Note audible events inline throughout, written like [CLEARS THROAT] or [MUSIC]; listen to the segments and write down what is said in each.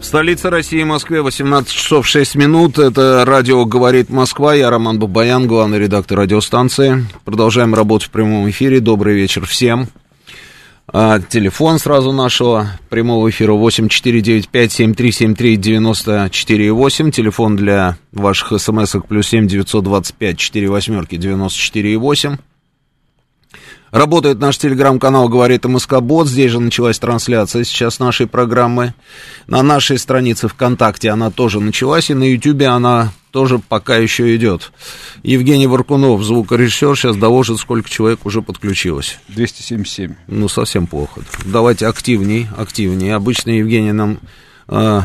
В столице России, Москве, 18 часов 6 минут. Это радио «Говорит Москва». Я Роман Бабаян, главный редактор радиостанции. Продолжаем работу в прямом эфире. Добрый вечер всем. А, телефон сразу нашего прямого эфира 8495-7373-94,8. Телефон для ваших смс-ок плюс 7 925 4 восьмерки 94,8. Работает наш телеграм-канал «Говорит МСК Бот». Здесь же началась трансляция сейчас нашей программы. На нашей странице ВКонтакте она тоже началась, и на Ютубе она тоже пока еще идет. Евгений Варкунов, звукорежиссер, сейчас доложит, сколько человек уже подключилось. 277. Ну, совсем плохо. Давайте активней, активней. Обычно Евгений нам э,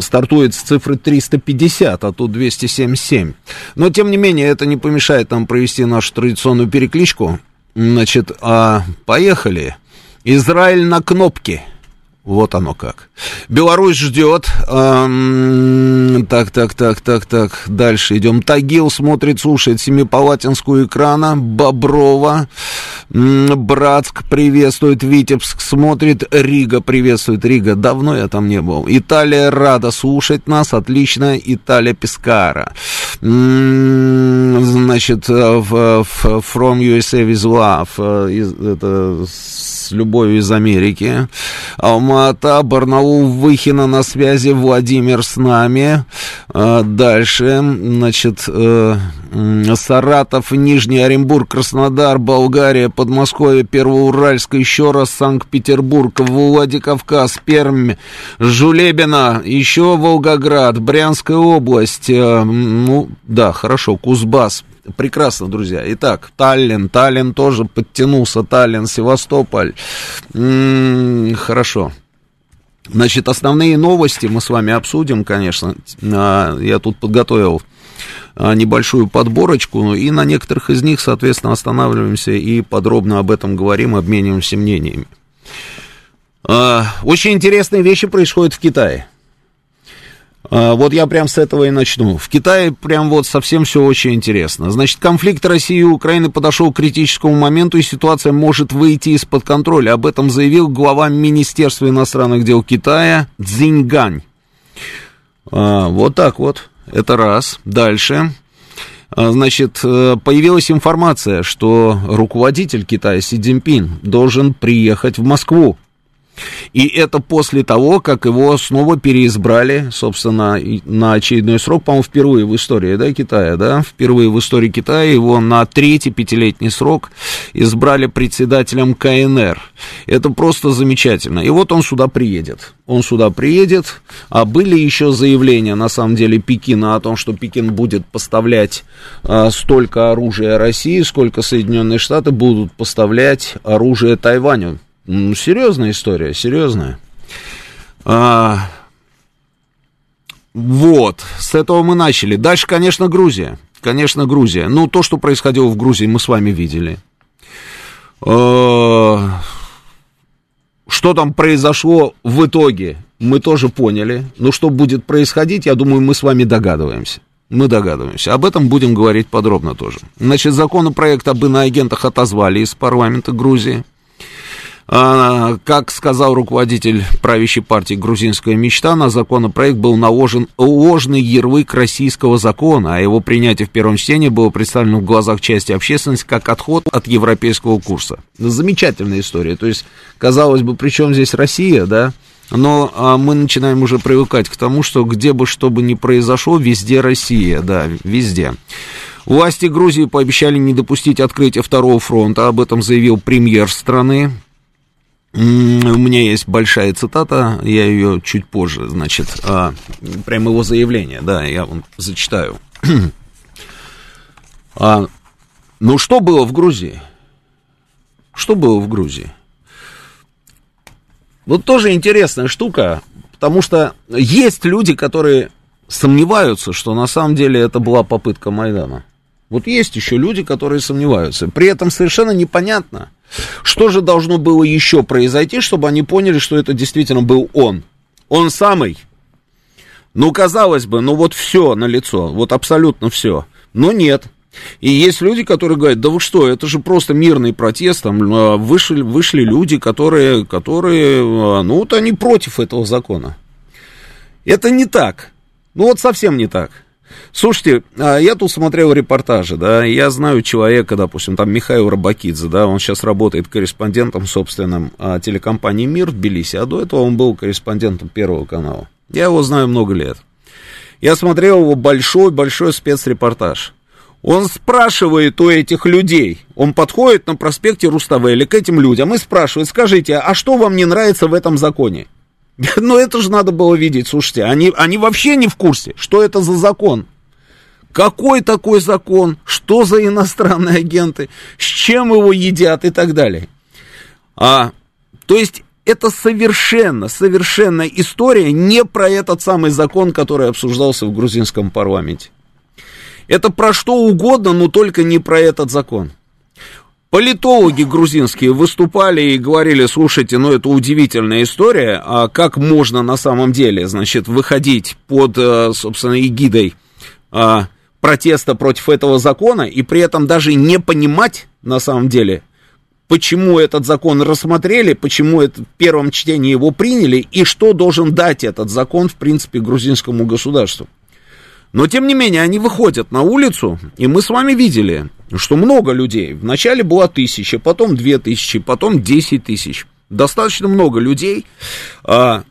стартует с цифры 350, а тут 277. Но, тем не менее, это не помешает нам провести нашу традиционную перекличку. Значит, а, поехали. Израиль на кнопке. Вот оно как. Беларусь ждет. Эм, так, так, так, так, так. Дальше идем. Тагил смотрит, слушает Семипалатинскую экрана. Боброва. Братск приветствует. Витебск смотрит. Рига приветствует. Рига. Давно я там не был. Италия рада слушать нас. Отлично. Италия Пескара. Значит, в, в, From USA with Love. Это с любовью из Америки. Алмата, Барнаул, Выхина на связи, Владимир с нами. Дальше, значит, Саратов, Нижний Оренбург, Краснодар, Болгария, Подмосковье, Первоуральск, еще раз Санкт-Петербург, Владикавказ, Пермь, Жулебина, еще Волгоград, Брянская область, ну, да, хорошо, Кузбасс, Прекрасно, друзья. Итак, Таллин, Таллин тоже подтянулся, Таллин, Севастополь. М-м, хорошо. Значит, основные новости мы с вами обсудим, конечно. А, я тут подготовил а, небольшую подборочку, и на некоторых из них, соответственно, останавливаемся и подробно об этом говорим, обмениваемся мнениями. А, очень интересные вещи происходят в Китае. А, вот я прям с этого и начну. В Китае прям вот совсем все очень интересно. Значит, конфликт России и Украины подошел к критическому моменту, и ситуация может выйти из-под контроля. Об этом заявил глава Министерства иностранных дел Китая Цзиньгань. А, вот так вот. Это раз. Дальше. А, значит, э, появилась информация, что руководитель Китая Си Цзиньпин должен приехать в Москву и это после того, как его снова переизбрали, собственно, на очередной срок, по-моему, впервые в истории, да, Китая, да, впервые в истории Китая его на третий пятилетний срок избрали председателем КНР. Это просто замечательно. И вот он сюда приедет. Он сюда приедет, а были еще заявления, на самом деле, Пекина о том, что Пекин будет поставлять а, столько оружия России, сколько Соединенные Штаты будут поставлять оружие Тайваню. Серьезная история, серьезная. А, вот, с этого мы начали. Дальше, конечно, Грузия. Конечно, Грузия. Ну, то, что происходило в Грузии, мы с вами видели. А, что там произошло в итоге, мы тоже поняли. Но что будет происходить, я думаю, мы с вами догадываемся. Мы догадываемся. Об этом будем говорить подробно тоже. Значит, законопроект об иноагентах отозвали из парламента Грузии. А, как сказал руководитель правящей партии «Грузинская мечта», на законопроект был наложен ложный ярлык российского закона, а его принятие в первом чтении было представлено в глазах части общественности как отход от европейского курса. Замечательная история. То есть, казалось бы, при чем здесь Россия, да? Но а, мы начинаем уже привыкать к тому, что где бы что бы ни произошло, везде Россия, да, везде. Власти Грузии пообещали не допустить открытия второго фронта, об этом заявил премьер страны у меня есть большая цитата, я ее чуть позже, значит, а, прямо его заявление, да, я вам зачитаю. [CLEARS THROAT] а, ну, что было в Грузии? Что было в Грузии? Вот тоже интересная штука, потому что есть люди, которые сомневаются, что на самом деле это была попытка Майдана. Вот есть еще люди, которые сомневаются. При этом совершенно непонятно, что же должно было еще произойти, чтобы они поняли, что это действительно был он. Он самый. Ну, казалось бы, ну вот все на лицо, вот абсолютно все. Но нет. И есть люди, которые говорят, да вы что, это же просто мирный протест, там а, вышли, вышли люди, которые, которые, а, ну вот они против этого закона. Это не так. Ну вот совсем не так. Слушайте, а, я тут смотрел репортажи, да, я знаю человека, допустим, там Михаил Рабакидзе, да, он сейчас работает корреспондентом собственным телекомпании «Мир» в Тбилиси, а до этого он был корреспондентом Первого канала. Я его знаю много лет. Я смотрел его большой-большой спецрепортаж. Он спрашивает у этих людей, он подходит на проспекте Руставели к этим людям и спрашивает, скажите, а что вам не нравится в этом законе? [LAUGHS] Ну, это же надо было видеть, слушайте, они, они вообще не в курсе, что это за закон. Какой такой закон, что за иностранные агенты, с чем его едят и так далее. А, то есть это совершенно, совершенно история не про этот самый закон, который обсуждался в грузинском парламенте. Это про что угодно, но только не про этот закон. Политологи грузинские выступали и говорили, слушайте, ну это удивительная история, а как можно на самом деле, значит, выходить под, э, собственно, эгидой а, протеста против этого закона и при этом даже не понимать на самом деле, почему этот закон рассмотрели, почему это в первом чтении его приняли и что должен дать этот закон, в принципе, грузинскому государству. Но, тем не менее, они выходят на улицу, и мы с вами видели, что много людей. Вначале была тысяча, потом две тысячи, потом десять тысяч. Достаточно много людей. А,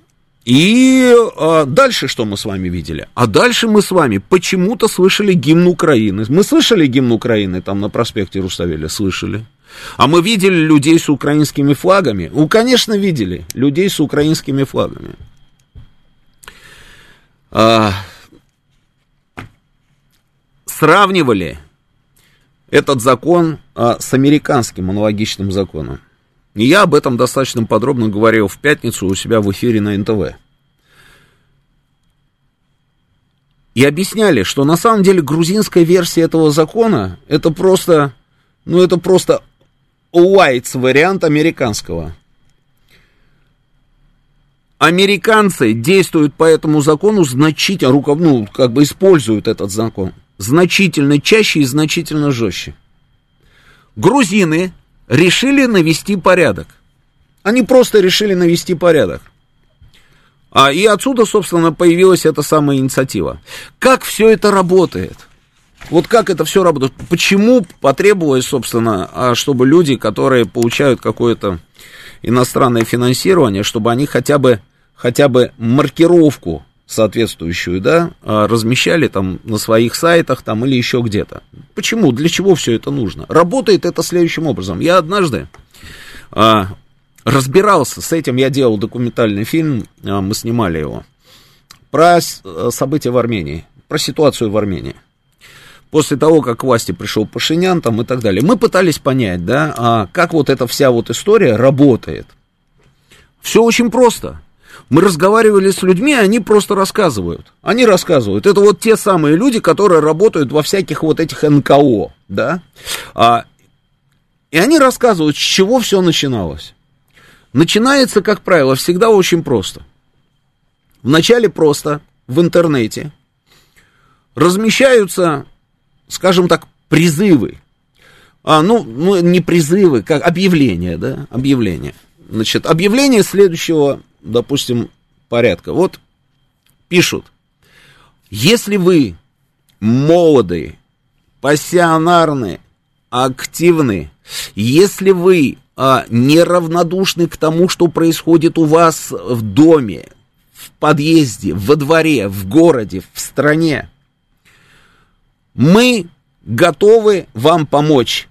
и а, дальше что мы с вами видели? А дальше мы с вами почему-то слышали гимн Украины. Мы слышали гимн Украины там на проспекте Руставеля? Слышали. А мы видели людей с украинскими флагами? Ну, конечно, видели людей с украинскими флагами. А, сравнивали этот закон а, с американским аналогичным законом. И я об этом достаточно подробно говорил в пятницу у себя в эфире на НТВ. И объясняли, что на самом деле грузинская версия этого закона это просто, ну это просто Уайтс вариант американского. Американцы действуют по этому закону значительно, ну, как бы используют этот закон значительно чаще и значительно жестче. Грузины решили навести порядок. Они просто решили навести порядок. А, и отсюда, собственно, появилась эта самая инициатива. Как все это работает? Вот как это все работает? Почему потребовалось, собственно, а, чтобы люди, которые получают какое-то иностранное финансирование, чтобы они хотя бы, хотя бы маркировку соответствующую, да, а, размещали там на своих сайтах там или еще где-то. Почему? Для чего все это нужно? Работает это следующим образом. Я однажды а, разбирался с этим, я делал документальный фильм, а, мы снимали его, про события в Армении, про ситуацию в Армении. После того, как к власти пришел Пашинян там и так далее, мы пытались понять, да, а как вот эта вся вот история работает. Все очень просто. Мы разговаривали с людьми, они просто рассказывают. Они рассказывают. Это вот те самые люди, которые работают во всяких вот этих НКО, да. А, и они рассказывают, с чего все начиналось. Начинается, как правило, всегда очень просто. Вначале просто в интернете размещаются, скажем так, призывы. А, ну, ну, не призывы, как объявления, да, объявления. Значит, объявление следующего допустим, порядка. Вот пишут, если вы молодые, пассионарные, активны, если вы а, неравнодушны к тому, что происходит у вас в доме, в подъезде, во дворе, в городе, в стране, мы готовы вам помочь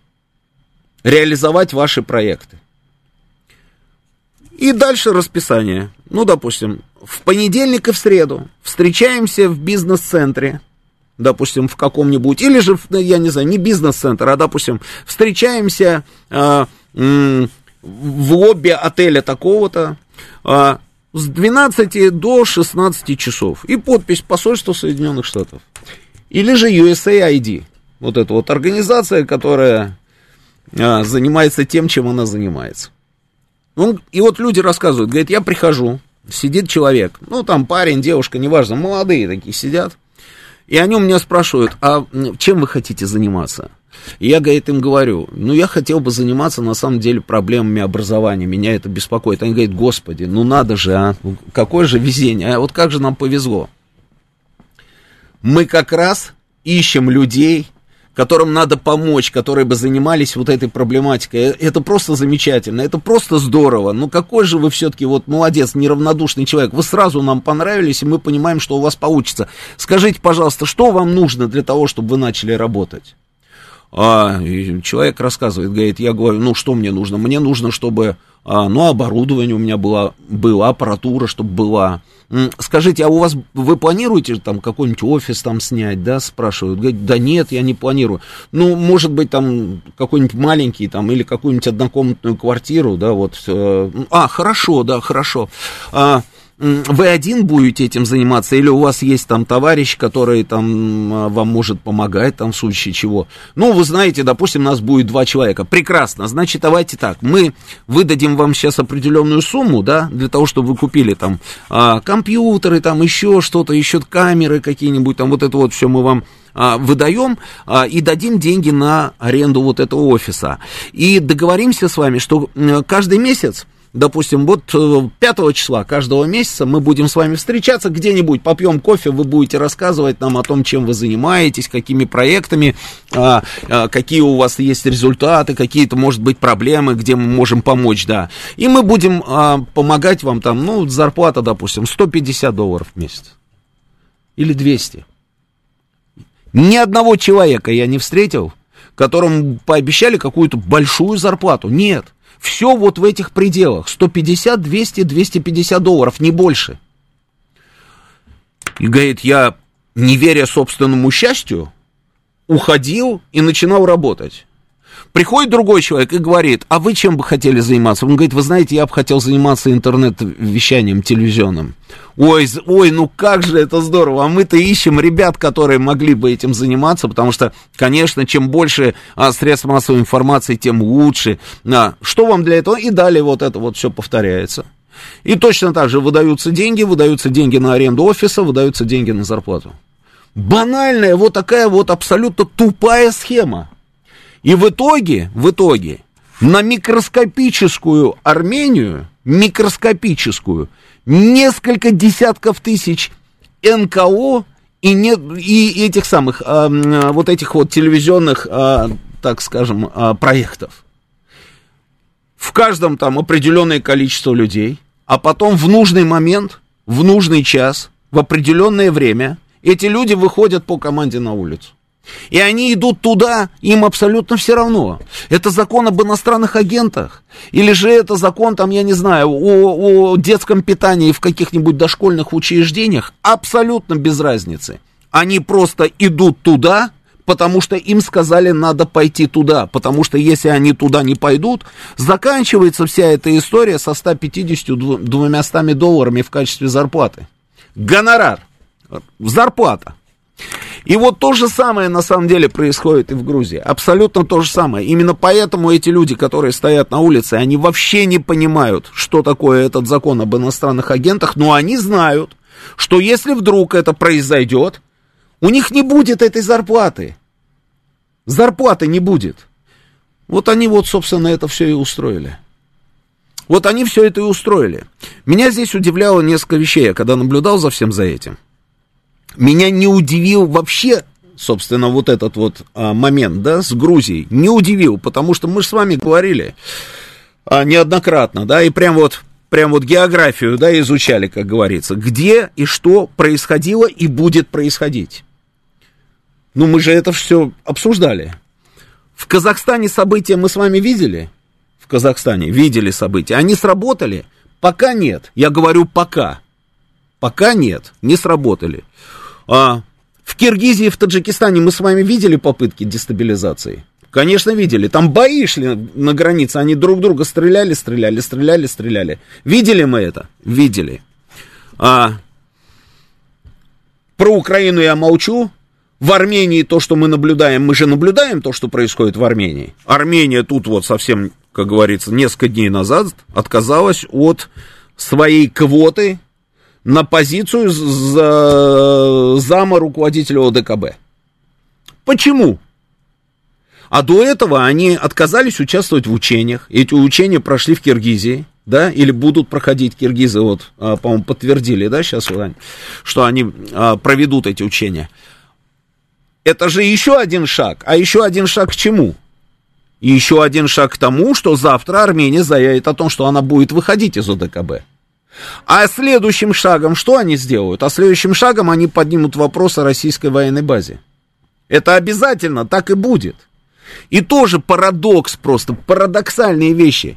реализовать ваши проекты. И дальше расписание. Ну, допустим, в понедельник и в среду встречаемся в бизнес-центре, допустим, в каком-нибудь, или же, я не знаю, не бизнес-центр, а, допустим, встречаемся э, в лобби отеля такого-то, э, с 12 до 16 часов. И подпись посольства Соединенных Штатов. Или же USAID. Вот эта вот организация, которая а, занимается тем, чем она занимается. Он, и вот люди рассказывают, говорят, я прихожу, сидит человек, ну там парень, девушка, неважно, молодые такие сидят, и они у меня спрашивают, а чем вы хотите заниматься? И я, говорит, им говорю, ну, я хотел бы заниматься, на самом деле, проблемами образования, меня это беспокоит. Они говорят, господи, ну, надо же, а, какое же везение, а вот как же нам повезло. Мы как раз ищем людей, которым надо помочь, которые бы занимались вот этой проблематикой. Э, это просто замечательно, это просто здорово. Ну какой же вы все-таки вот молодец, неравнодушный человек. Вы сразу нам понравились, и мы понимаем, что у вас получится. Скажите, пожалуйста, что вам нужно для того, чтобы вы начали работать? А, человек рассказывает, говорит, я говорю, ну что мне нужно? Мне нужно, чтобы, а, ну, оборудование у меня было, было, аппаратура, чтобы была. Скажите, а у вас, вы планируете там какой-нибудь офис там снять, да, спрашивают? Говорит, да нет, я не планирую. Ну, может быть, там какой-нибудь маленький там или какую-нибудь однокомнатную квартиру, да, вот. А, хорошо, да, хорошо. А, вы один будете этим заниматься, или у вас есть там товарищ, который там а, вам может помогать, там в случае чего. Ну, вы знаете, допустим, нас будет два человека. Прекрасно. Значит, давайте так. Мы выдадим вам сейчас определенную сумму, да, для того, чтобы вы купили там а, компьютеры, там еще что-то, еще камеры какие-нибудь, там вот это вот все мы вам а, выдаем и дадим деньги на аренду вот этого офиса. И договоримся с вами, что каждый месяц допустим, вот 5 э, числа каждого месяца мы будем с вами встречаться где-нибудь, попьем кофе, вы будете рассказывать нам о том, чем вы занимаетесь, какими проектами, а, а, какие у вас есть результаты, какие-то, может быть, проблемы, где мы можем помочь, да. И мы будем а, помогать вам там, ну, зарплата, допустим, 150 долларов в месяц. Или 200. Ни одного человека я не встретил, которому пообещали какую-то большую зарплату. Нет. Все вот в этих пределах. 150, 200, 250 долларов, не больше. И говорит, я, не веря собственному счастью, уходил и начинал работать. Приходит другой человек и говорит, а вы чем бы хотели заниматься? Он говорит, вы знаете, я бы хотел заниматься интернет-вещанием телевизионным. Ой, ой, ну как же это здорово. А мы-то ищем ребят, которые могли бы этим заниматься, потому что, конечно, чем больше а, средств массовой информации, тем лучше. А, что вам для этого? И далее вот это вот все повторяется. И точно так же выдаются деньги, выдаются деньги на аренду офиса, выдаются деньги на зарплату. Банальная вот такая вот абсолютно тупая схема. И в итоге, в итоге, на микроскопическую Армению, микроскопическую, несколько десятков тысяч НКО и, нет, и этих самых, а, вот этих вот телевизионных, а, так скажем, а, проектов. В каждом там определенное количество людей, а потом в нужный момент, в нужный час, в определенное время эти люди выходят по команде на улицу. И они идут туда, им абсолютно все равно. Это закон об иностранных агентах. Или же это закон, там, я не знаю, о, о детском питании в каких-нибудь дошкольных учреждениях. Абсолютно без разницы. Они просто идут туда, потому что им сказали, надо пойти туда. Потому что если они туда не пойдут, заканчивается вся эта история со 150-200 долларами в качестве зарплаты. Гонорар. Зарплата. И вот то же самое на самом деле происходит и в Грузии. Абсолютно то же самое. Именно поэтому эти люди, которые стоят на улице, они вообще не понимают, что такое этот закон об иностранных агентах, но они знают, что если вдруг это произойдет, у них не будет этой зарплаты. Зарплаты не будет. Вот они вот, собственно, это все и устроили. Вот они все это и устроили. Меня здесь удивляло несколько вещей, когда наблюдал за всем за этим меня не удивил вообще собственно, вот этот вот а, момент, да, с Грузией, не удивил, потому что мы же с вами говорили а, неоднократно, да, и прям вот, прям вот географию, да, изучали, как говорится, где и что происходило и будет происходить. Ну, мы же это все обсуждали. В Казахстане события мы с вами видели? В Казахстане видели события. Они сработали? Пока нет. Я говорю пока. Пока нет, не сработали. А, в Киргизии, в Таджикистане мы с вами видели попытки дестабилизации? Конечно, видели. Там бои шли на границе, они друг друга стреляли, стреляли, стреляли, стреляли. Видели мы это? Видели. А, про Украину я молчу. В Армении то, что мы наблюдаем, мы же наблюдаем то, что происходит в Армении. Армения тут вот совсем, как говорится, несколько дней назад отказалась от своей квоты на позицию за, зама руководителя ОДКБ. Почему? А до этого они отказались участвовать в учениях. Эти учения прошли в Киргизии, да, или будут проходить киргизы, вот, а, по-моему, подтвердили, да, сейчас, что они а, проведут эти учения. Это же еще один шаг. А еще один шаг к чему? И еще один шаг к тому, что завтра Армения заявит о том, что она будет выходить из ОДКБ. А следующим шагом что они сделают? А следующим шагом они поднимут вопрос о российской военной базе. Это обязательно так и будет. И тоже парадокс просто, парадоксальные вещи.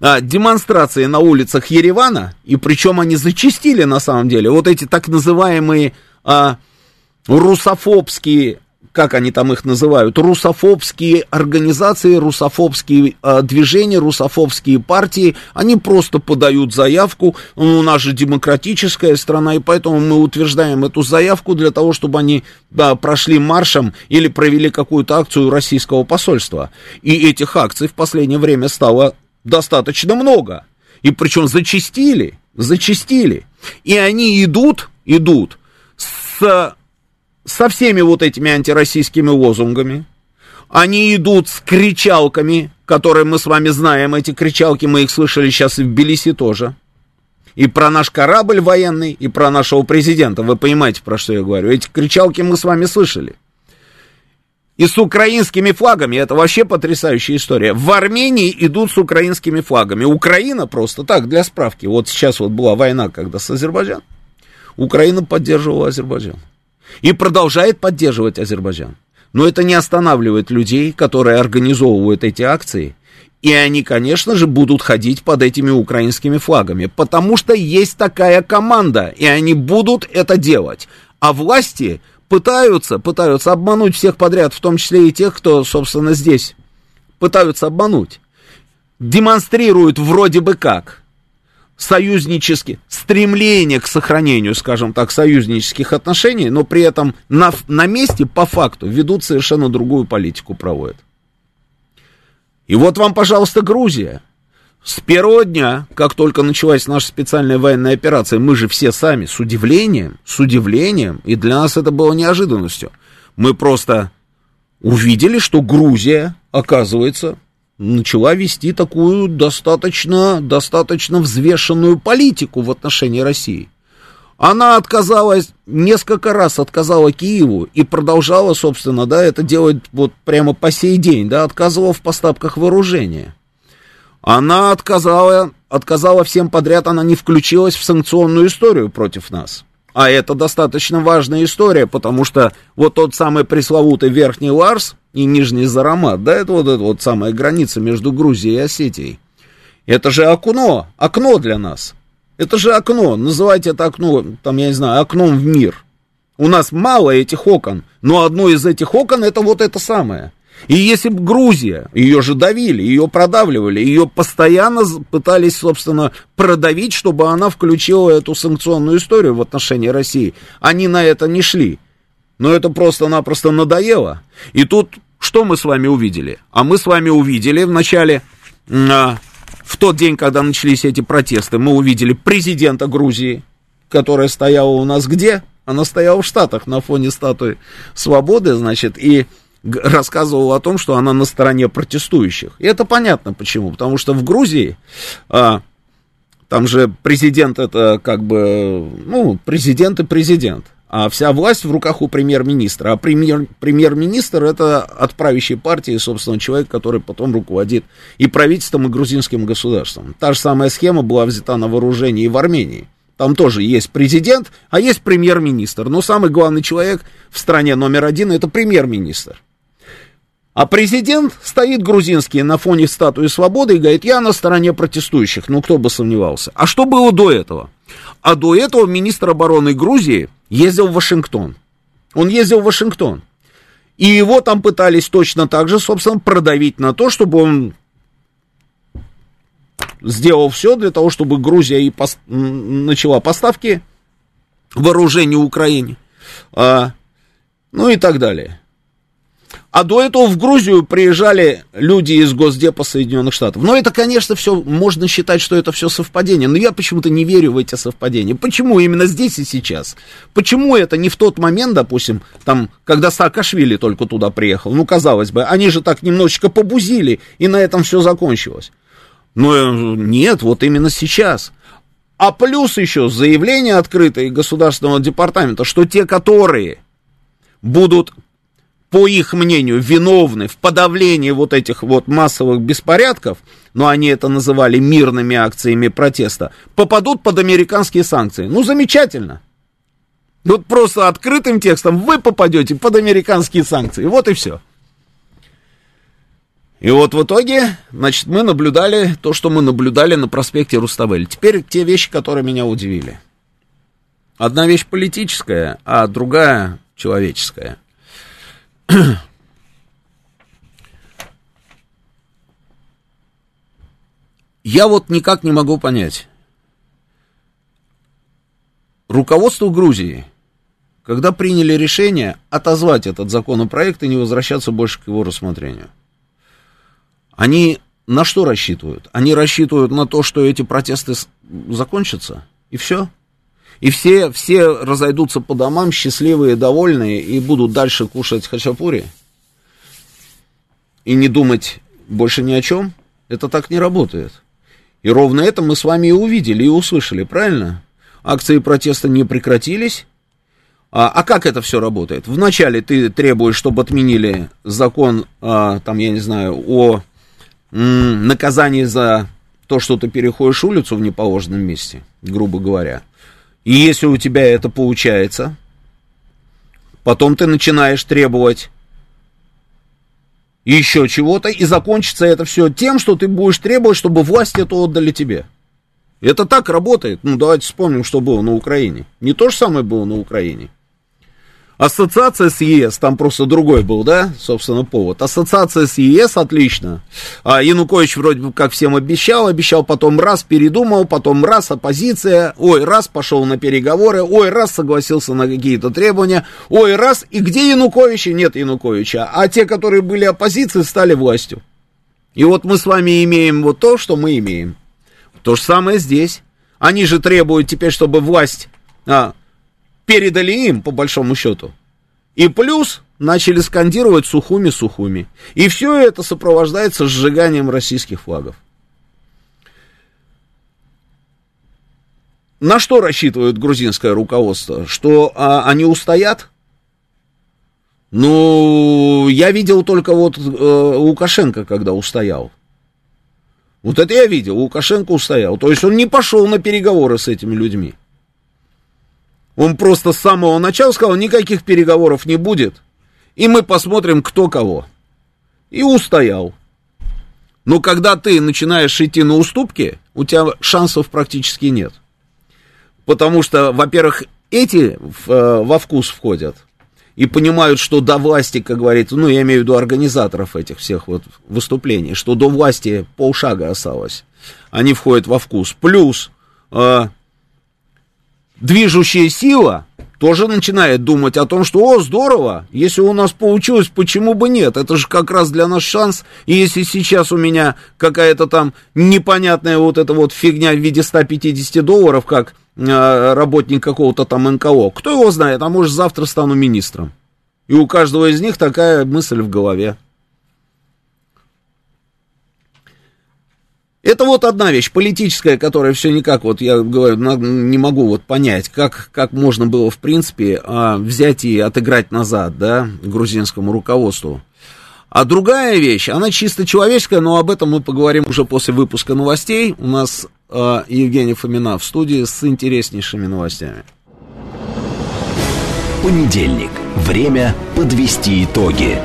А, демонстрации на улицах Еревана, и причем они зачастили на самом деле, вот эти так называемые а, русофобские как они там их называют, русофобские организации, русофобские э, движения, русофобские партии, они просто подают заявку, ну, у нас же демократическая страна, и поэтому мы утверждаем эту заявку для того, чтобы они да, прошли маршем или провели какую-то акцию российского посольства. И этих акций в последнее время стало достаточно много. И причем зачистили, зачистили. И они идут, идут с со всеми вот этими антироссийскими лозунгами. Они идут с кричалками, которые мы с вами знаем. Эти кричалки мы их слышали сейчас и в Тбилиси тоже. И про наш корабль военный, и про нашего президента. Вы понимаете, про что я говорю. Эти кричалки мы с вами слышали. И с украинскими флагами. Это вообще потрясающая история. В Армении идут с украинскими флагами. Украина просто так, для справки. Вот сейчас вот была война, когда с Азербайджаном. Украина поддерживала Азербайджан и продолжает поддерживать Азербайджан. Но это не останавливает людей, которые организовывают эти акции, и они, конечно же, будут ходить под этими украинскими флагами, потому что есть такая команда, и они будут это делать. А власти пытаются, пытаются обмануть всех подряд, в том числе и тех, кто, собственно, здесь. Пытаются обмануть. Демонстрируют вроде бы как союзнические, стремление к сохранению, скажем так, союзнических отношений, но при этом на, на месте по факту ведут совершенно другую политику, проводят. И вот вам, пожалуйста, Грузия. С первого дня, как только началась наша специальная военная операция, мы же все сами с удивлением, с удивлением, и для нас это было неожиданностью, мы просто увидели, что Грузия, оказывается, начала вести такую достаточно, достаточно взвешенную политику в отношении России. Она отказалась, несколько раз отказала Киеву и продолжала, собственно, да, это делать вот прямо по сей день, да, отказывала в поставках вооружения. Она отказала, отказала всем подряд, она не включилась в санкционную историю против нас. А это достаточно важная история, потому что вот тот самый пресловутый Верхний Ларс и Нижний Зарамат, да, это вот эта вот самая граница между Грузией и Осетией. Это же окно, окно для нас. Это же окно, называйте это окно, там, я не знаю, окном в мир. У нас мало этих окон, но одно из этих окон это вот это самое – и если бы Грузия, ее же давили, ее продавливали, ее постоянно пытались, собственно, продавить, чтобы она включила эту санкционную историю в отношении России, они на это не шли. Но это просто-напросто надоело. И тут что мы с вами увидели? А мы с вами увидели в начале, а, в тот день, когда начались эти протесты, мы увидели президента Грузии, которая стояла у нас где? Она стояла в Штатах на фоне статуи свободы, значит, и рассказывала о том, что она на стороне протестующих. И это понятно почему. Потому что в Грузии а, там же президент это как бы, ну, президент и президент. А вся власть в руках у премьер-министра. А премьер, премьер-министр это от правящей партии, собственно, человек, который потом руководит и правительством, и грузинским государством. Та же самая схема была взята на вооружение и в Армении. Там тоже есть президент, а есть премьер-министр. Но самый главный человек в стране номер один это премьер-министр. А президент стоит грузинский на фоне статуи свободы и говорит, я на стороне протестующих. Ну, кто бы сомневался. А что было до этого? А до этого министр обороны Грузии ездил в Вашингтон. Он ездил в Вашингтон. И его там пытались точно так же, собственно, продавить на то, чтобы он сделал все для того, чтобы Грузия и пос... начала поставки вооружений Украине. А, ну и так далее. А до этого в Грузию приезжали люди из Госдепа Соединенных Штатов. Но это, конечно, все, можно считать, что это все совпадение. Но я почему-то не верю в эти совпадения. Почему именно здесь и сейчас? Почему это не в тот момент, допустим, там, когда Саакашвили только туда приехал? Ну, казалось бы, они же так немножечко побузили, и на этом все закончилось. Но э, нет, вот именно сейчас. А плюс еще заявление открытое Государственного департамента, что те, которые будут по их мнению, виновны в подавлении вот этих вот массовых беспорядков, но они это называли мирными акциями протеста, попадут под американские санкции. Ну, замечательно. Вот просто открытым текстом вы попадете под американские санкции. Вот и все. И вот в итоге, значит, мы наблюдали то, что мы наблюдали на проспекте Руставель. Теперь те вещи, которые меня удивили. Одна вещь политическая, а другая человеческая. [CLEARS THROAT] Я вот никак не могу понять. Руководство Грузии, когда приняли решение отозвать этот законопроект и не возвращаться больше к его рассмотрению, они на что рассчитывают? Они рассчитывают на то, что эти протесты закончатся, и все. И все, все разойдутся по домам, счастливые, довольные, и будут дальше кушать хачапури. И не думать больше ни о чем. Это так не работает. И ровно это мы с вами и увидели, и услышали, правильно? Акции протеста не прекратились. А, а как это все работает? Вначале ты требуешь, чтобы отменили закон, а, там, я не знаю, о м, наказании за то, что ты переходишь улицу в неположенном месте, грубо говоря. И если у тебя это получается, потом ты начинаешь требовать еще чего-то, и закончится это все тем, что ты будешь требовать, чтобы власть это отдали тебе. Это так работает. Ну, давайте вспомним, что было на Украине. Не то же самое было на Украине. Ассоциация с ЕС, там просто другой был, да, собственно, повод. Ассоциация с ЕС, отлично. А Янукович вроде бы как всем обещал, обещал, потом раз передумал, потом раз оппозиция, ой, раз пошел на переговоры, ой, раз согласился на какие-то требования, ой, раз, и где Янукович? Нет Януковича. А те, которые были оппозицией, стали властью. И вот мы с вами имеем вот то, что мы имеем. То же самое здесь. Они же требуют теперь, чтобы власть а, передали им, по большому счету. И плюс начали скандировать сухуми-сухуми. И все это сопровождается сжиганием российских флагов. На что рассчитывает грузинское руководство? Что а, они устоят? Ну, я видел только вот э, Лукашенко, когда устоял. Вот это я видел, Лукашенко устоял. То есть он не пошел на переговоры с этими людьми. Он просто с самого начала сказал, никаких переговоров не будет, и мы посмотрим, кто кого. И устоял. Но когда ты начинаешь идти на уступки, у тебя шансов практически нет. Потому что, во-первых, эти в, э, во вкус входят и понимают, что до власти, как говорится, ну, я имею в виду организаторов этих всех вот выступлений, что до власти полшага осталось. Они входят во вкус. Плюс э, движущая сила тоже начинает думать о том, что, о, здорово, если у нас получилось, почему бы нет? Это же как раз для нас шанс. И если сейчас у меня какая-то там непонятная вот эта вот фигня в виде 150 долларов, как э, работник какого-то там НКО, кто его знает, а может завтра стану министром. И у каждого из них такая мысль в голове. Это вот одна вещь, политическая, которая все никак, вот я говорю, не могу вот понять, как, как можно было, в принципе, а, взять и отыграть назад, да, грузинскому руководству. А другая вещь, она чисто человеческая, но об этом мы поговорим уже после выпуска новостей. У нас э, Евгений Фомина в студии с интереснейшими новостями. Понедельник. Время подвести итоги.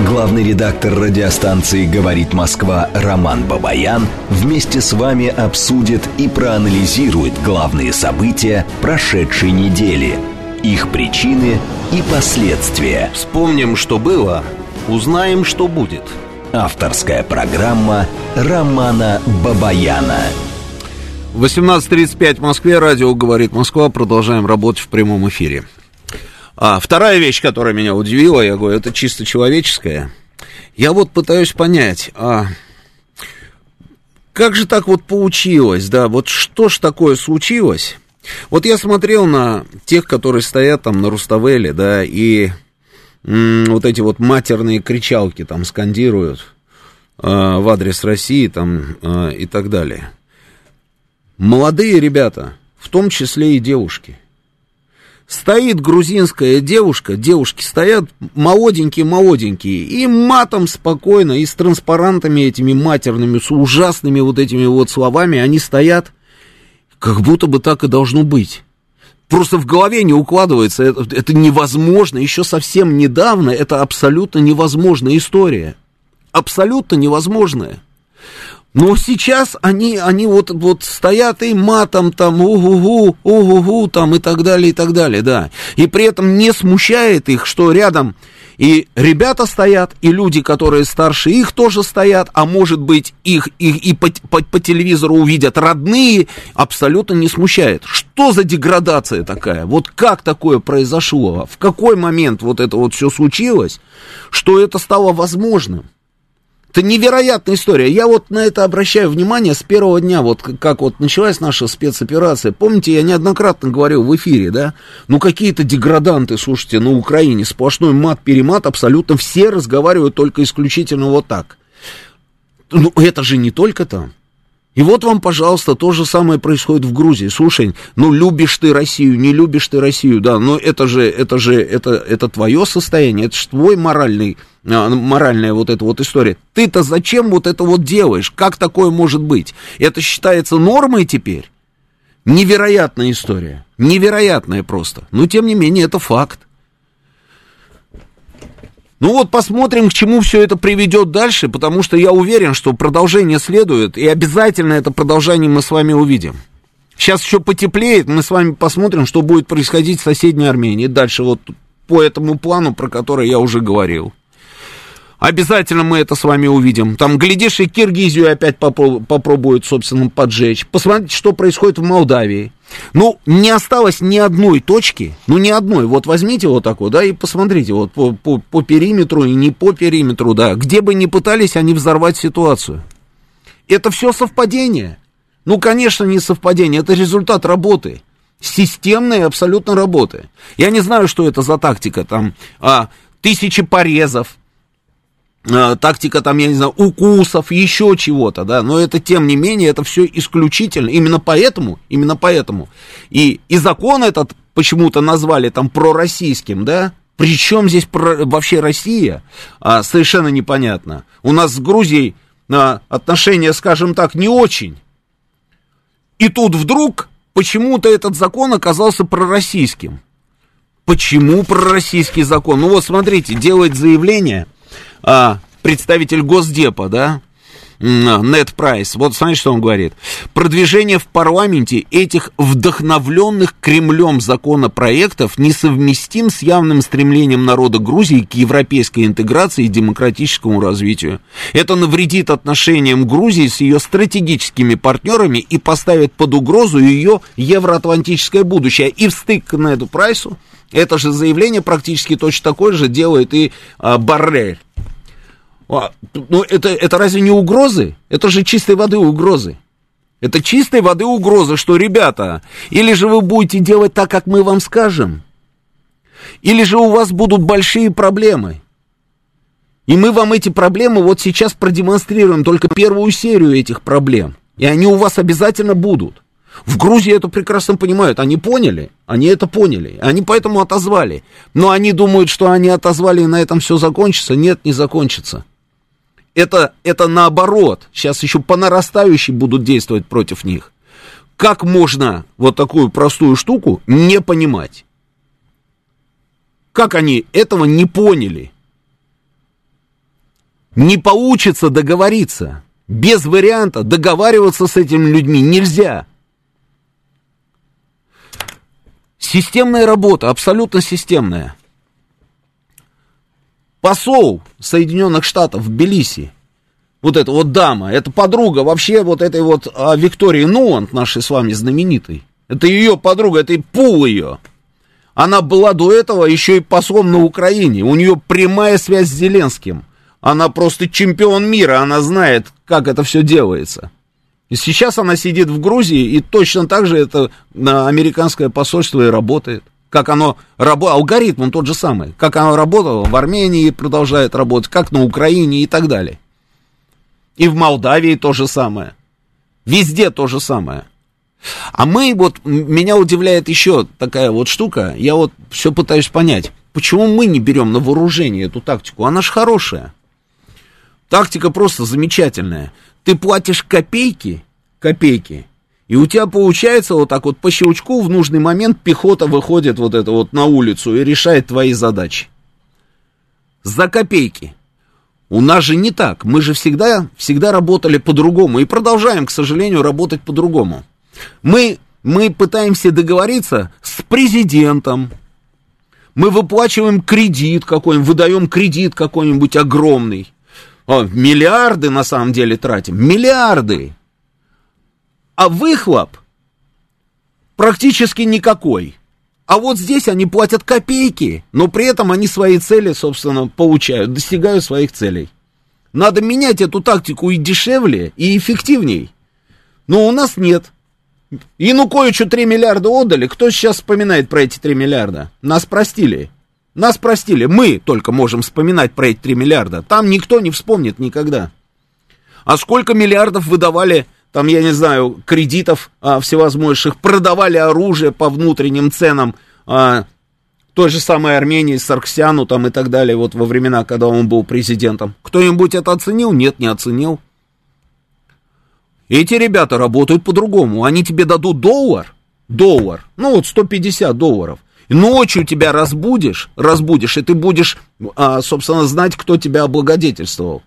Главный редактор радиостанции «Говорит Москва» Роман Бабаян вместе с вами обсудит и проанализирует главные события прошедшей недели. их причины и последствия. Вспомним, что было, узнаем, что будет. Авторская программа Романа Бабаяна. 18.35 в Москве, радио «Говорит Москва». Продолжаем работать в прямом эфире. А вторая вещь, которая меня удивила, я говорю, это чисто человеческая. Я вот пытаюсь понять, а как же так вот получилось, да, вот что ж такое случилось? Вот я смотрел на тех, которые стоят там на Руставеле, да, и м, вот эти вот матерные кричалки там скандируют э, в адрес России там э, и так далее. Молодые ребята, в том числе и девушки. Стоит грузинская девушка, девушки стоят молоденькие-молоденькие, и матом спокойно, и с транспарантами этими матерными, с ужасными вот этими вот словами, они стоят, как будто бы так и должно быть. Просто в голове не укладывается, это, это невозможно, еще совсем недавно это абсолютно невозможная история. Абсолютно невозможная. Но сейчас они, они вот, вот стоят и матом там, угу-гу, угу-гу, там и так далее, и так далее, да. И при этом не смущает их, что рядом и ребята стоят, и люди, которые старше их тоже стоят, а может быть их, их и по, по, по телевизору увидят родные, абсолютно не смущает. Что за деградация такая? Вот как такое произошло? В какой момент вот это вот все случилось, что это стало возможным? Это невероятная история. Я вот на это обращаю внимание с первого дня, вот как вот началась наша спецоперация. Помните, я неоднократно говорил в эфире, да? Ну, какие-то деграданты, слушайте, на Украине сплошной мат-перемат, абсолютно все разговаривают только исключительно вот так. Ну, это же не только там. И вот вам, пожалуйста, то же самое происходит в Грузии. Слушай, ну любишь ты Россию, не любишь ты Россию, да, но это же, это же, это, это твое состояние, это же твой моральный, а, моральная вот эта вот история. Ты-то зачем вот это вот делаешь? Как такое может быть? Это считается нормой теперь? Невероятная история. Невероятная просто. Но тем не менее, это факт. Ну вот посмотрим, к чему все это приведет дальше, потому что я уверен, что продолжение следует, и обязательно это продолжение мы с вами увидим. Сейчас еще потеплеет, мы с вами посмотрим, что будет происходить в соседней Армении. Дальше вот по этому плану, про который я уже говорил. Обязательно мы это с вами увидим. Там, глядишь, и Киргизию опять попро- попробуют, собственно, поджечь. Посмотрите, что происходит в Молдавии. Ну, не осталось ни одной точки, ну, ни одной. Вот возьмите вот такой, да, и посмотрите вот по, по, по периметру и не по периметру, да. Где бы ни пытались они взорвать ситуацию. Это все совпадение. Ну, конечно, не совпадение, это результат работы. Системной абсолютно работы. Я не знаю, что это за тактика, там, а, тысячи порезов, тактика там, я не знаю, укусов, еще чего-то, да, но это, тем не менее, это все исключительно, именно поэтому, именно поэтому. И, и закон этот почему-то назвали там пророссийским, да, причем здесь про, вообще Россия, а, совершенно непонятно. У нас с Грузией а, отношения, скажем так, не очень. И тут вдруг почему-то этот закон оказался пророссийским. Почему пророссийский закон? Ну вот смотрите, делает заявление а, представитель Госдепа, да, Нет Прайс. Вот смотрите, что он говорит. Продвижение в парламенте этих вдохновленных Кремлем законопроектов несовместим с явным стремлением народа Грузии к европейской интеграции и демократическому развитию. Это навредит отношениям Грузии с ее стратегическими партнерами и поставит под угрозу ее евроатлантическое будущее. И в стык к Неду Прайсу это же заявление практически точно такое же делает и а, Баррель. А, ну, это, это разве не угрозы? Это же чистой воды угрозы. Это чистой воды угроза, что, ребята, или же вы будете делать так, как мы вам скажем, или же у вас будут большие проблемы. И мы вам эти проблемы вот сейчас продемонстрируем, только первую серию этих проблем. И они у вас обязательно будут. В Грузии это прекрасно понимают, они поняли, они это поняли, они поэтому отозвали. Но они думают, что они отозвали и на этом все закончится. Нет, не закончится. Это, это наоборот, сейчас еще по нарастающей будут действовать против них. Как можно вот такую простую штуку не понимать? Как они этого не поняли? Не получится договориться. Без варианта договариваться с этими людьми нельзя. Системная работа, абсолютно системная. Посол Соединенных Штатов в Белиси, вот эта вот дама, это подруга вообще вот этой вот а, Виктории Нуант, нашей с вами знаменитой. Это ее подруга, это и пул ее. Она была до этого еще и послом на Украине. У нее прямая связь с Зеленским. Она просто чемпион мира, она знает, как это все делается. Сейчас она сидит в Грузии, и точно так же это американское посольство и работает. Как оно работает, алгоритм он тот же самый. Как оно работало в Армении продолжает работать, как на Украине и так далее. И в Молдавии то же самое. Везде то же самое. А мы вот, меня удивляет еще такая вот штука, я вот все пытаюсь понять, почему мы не берем на вооружение эту тактику, она же хорошая. Тактика просто замечательная. Ты платишь копейки, копейки, и у тебя получается вот так вот по щелчку в нужный момент пехота выходит вот это вот на улицу и решает твои задачи. За копейки. У нас же не так. Мы же всегда, всегда работали по-другому и продолжаем, к сожалению, работать по-другому. Мы, мы пытаемся договориться с президентом. Мы выплачиваем кредит какой-нибудь, выдаем кредит какой-нибудь огромный. Миллиарды на самом деле тратим. Миллиарды. А выхлоп практически никакой. А вот здесь они платят копейки, но при этом они свои цели, собственно, получают, достигают своих целей. Надо менять эту тактику и дешевле, и эффективней. Но у нас нет. Ну кое-что 3 миллиарда отдали. Кто сейчас вспоминает про эти 3 миллиарда? Нас простили. Нас простили. Мы только можем вспоминать про эти 3 миллиарда. Там никто не вспомнит никогда. А сколько миллиардов выдавали, там, я не знаю, кредитов а, всевозможных, продавали оружие по внутренним ценам а, той же самой Армении, Сарксяну там и так далее, вот во времена, когда он был президентом. Кто-нибудь это оценил? Нет, не оценил. Эти ребята работают по-другому. Они тебе дадут доллар, доллар, ну вот 150 долларов. Ночью тебя разбудишь, разбудишь, и ты будешь, а, собственно, знать, кто тебя облагодетельствовал.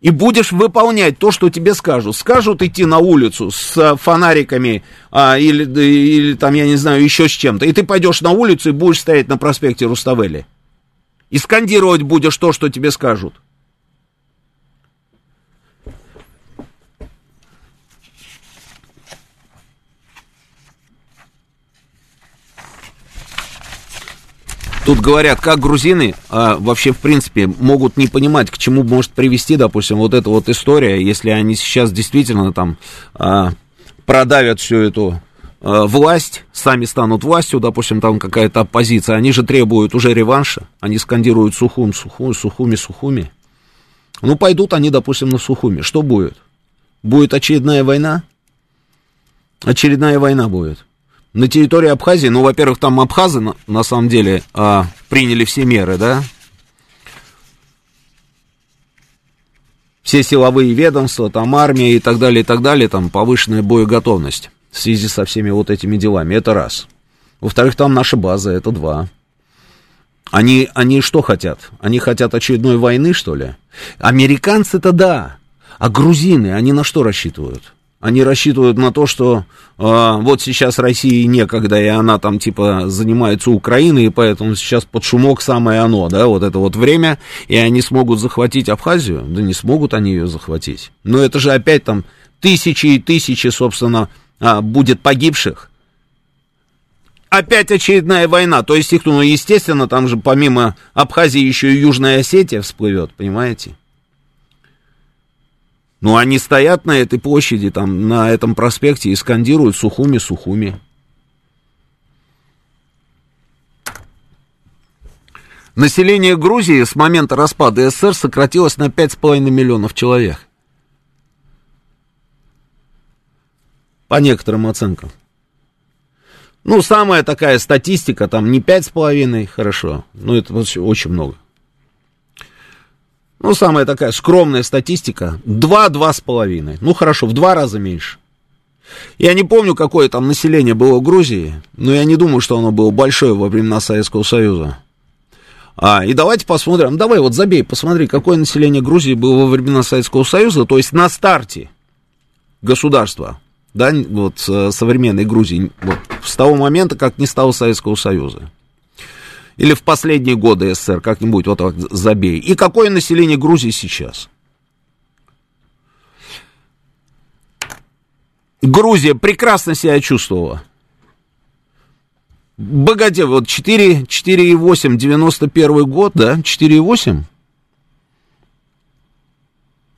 И будешь выполнять то, что тебе скажут. Скажут идти на улицу с фонариками а, или, или там, я не знаю, еще с чем-то. И ты пойдешь на улицу и будешь стоять на проспекте Руставели. И скандировать будешь то, что тебе скажут. Тут говорят, как грузины а, вообще, в принципе, могут не понимать, к чему может привести, допустим, вот эта вот история, если они сейчас действительно там а, продавят всю эту а, власть, сами станут властью, допустим, там какая-то оппозиция, они же требуют уже реванша, они скандируют Сухум, Сухум, Сухуми, Сухуми. Ну, пойдут они, допустим, на Сухуми. Что будет? Будет очередная война? Очередная война будет на территории Абхазии, ну, во-первых, там абхазы, на, на самом деле, а, приняли все меры, да, все силовые ведомства, там армия и так далее, и так далее, там повышенная боеготовность в связи со всеми вот этими делами, это раз. Во-вторых, там наша база, это два. Они, они что хотят? Они хотят очередной войны, что ли? Американцы-то да, а грузины, они на что рассчитывают? Они рассчитывают на то, что э, вот сейчас России некогда, и она там типа занимается Украиной, и поэтому сейчас под шумок самое оно, да, вот это вот время, и они смогут захватить Абхазию? Да не смогут они ее захватить. Но это же опять там тысячи и тысячи, собственно, а, будет погибших. Опять очередная война. То есть их, ну, естественно, там же помимо Абхазии еще и Южная Осетия всплывет, понимаете? Ну, они стоят на этой площади, там, на этом проспекте и скандируют «Сухуми, Сухуми». Население Грузии с момента распада СССР сократилось на 5,5 миллионов человек. По некоторым оценкам. Ну, самая такая статистика, там не 5,5, хорошо, но это очень много. Ну, самая такая скромная статистика. Два-два с половиной. Ну, хорошо, в два раза меньше. Я не помню, какое там население было в Грузии, но я не думаю, что оно было большое во времена Советского Союза. А, и давайте посмотрим, давай вот забей, посмотри, какое население Грузии было во времена Советского Союза, то есть на старте государства. да, вот э, современной Грузии, вот, с того момента, как не стало Советского Союза. Или в последние годы СССР, как-нибудь вот так забей. И какое население Грузии сейчас? Грузия прекрасно себя чувствовала. Богате, вот 4, 4,8, 91 год, да, 4,8?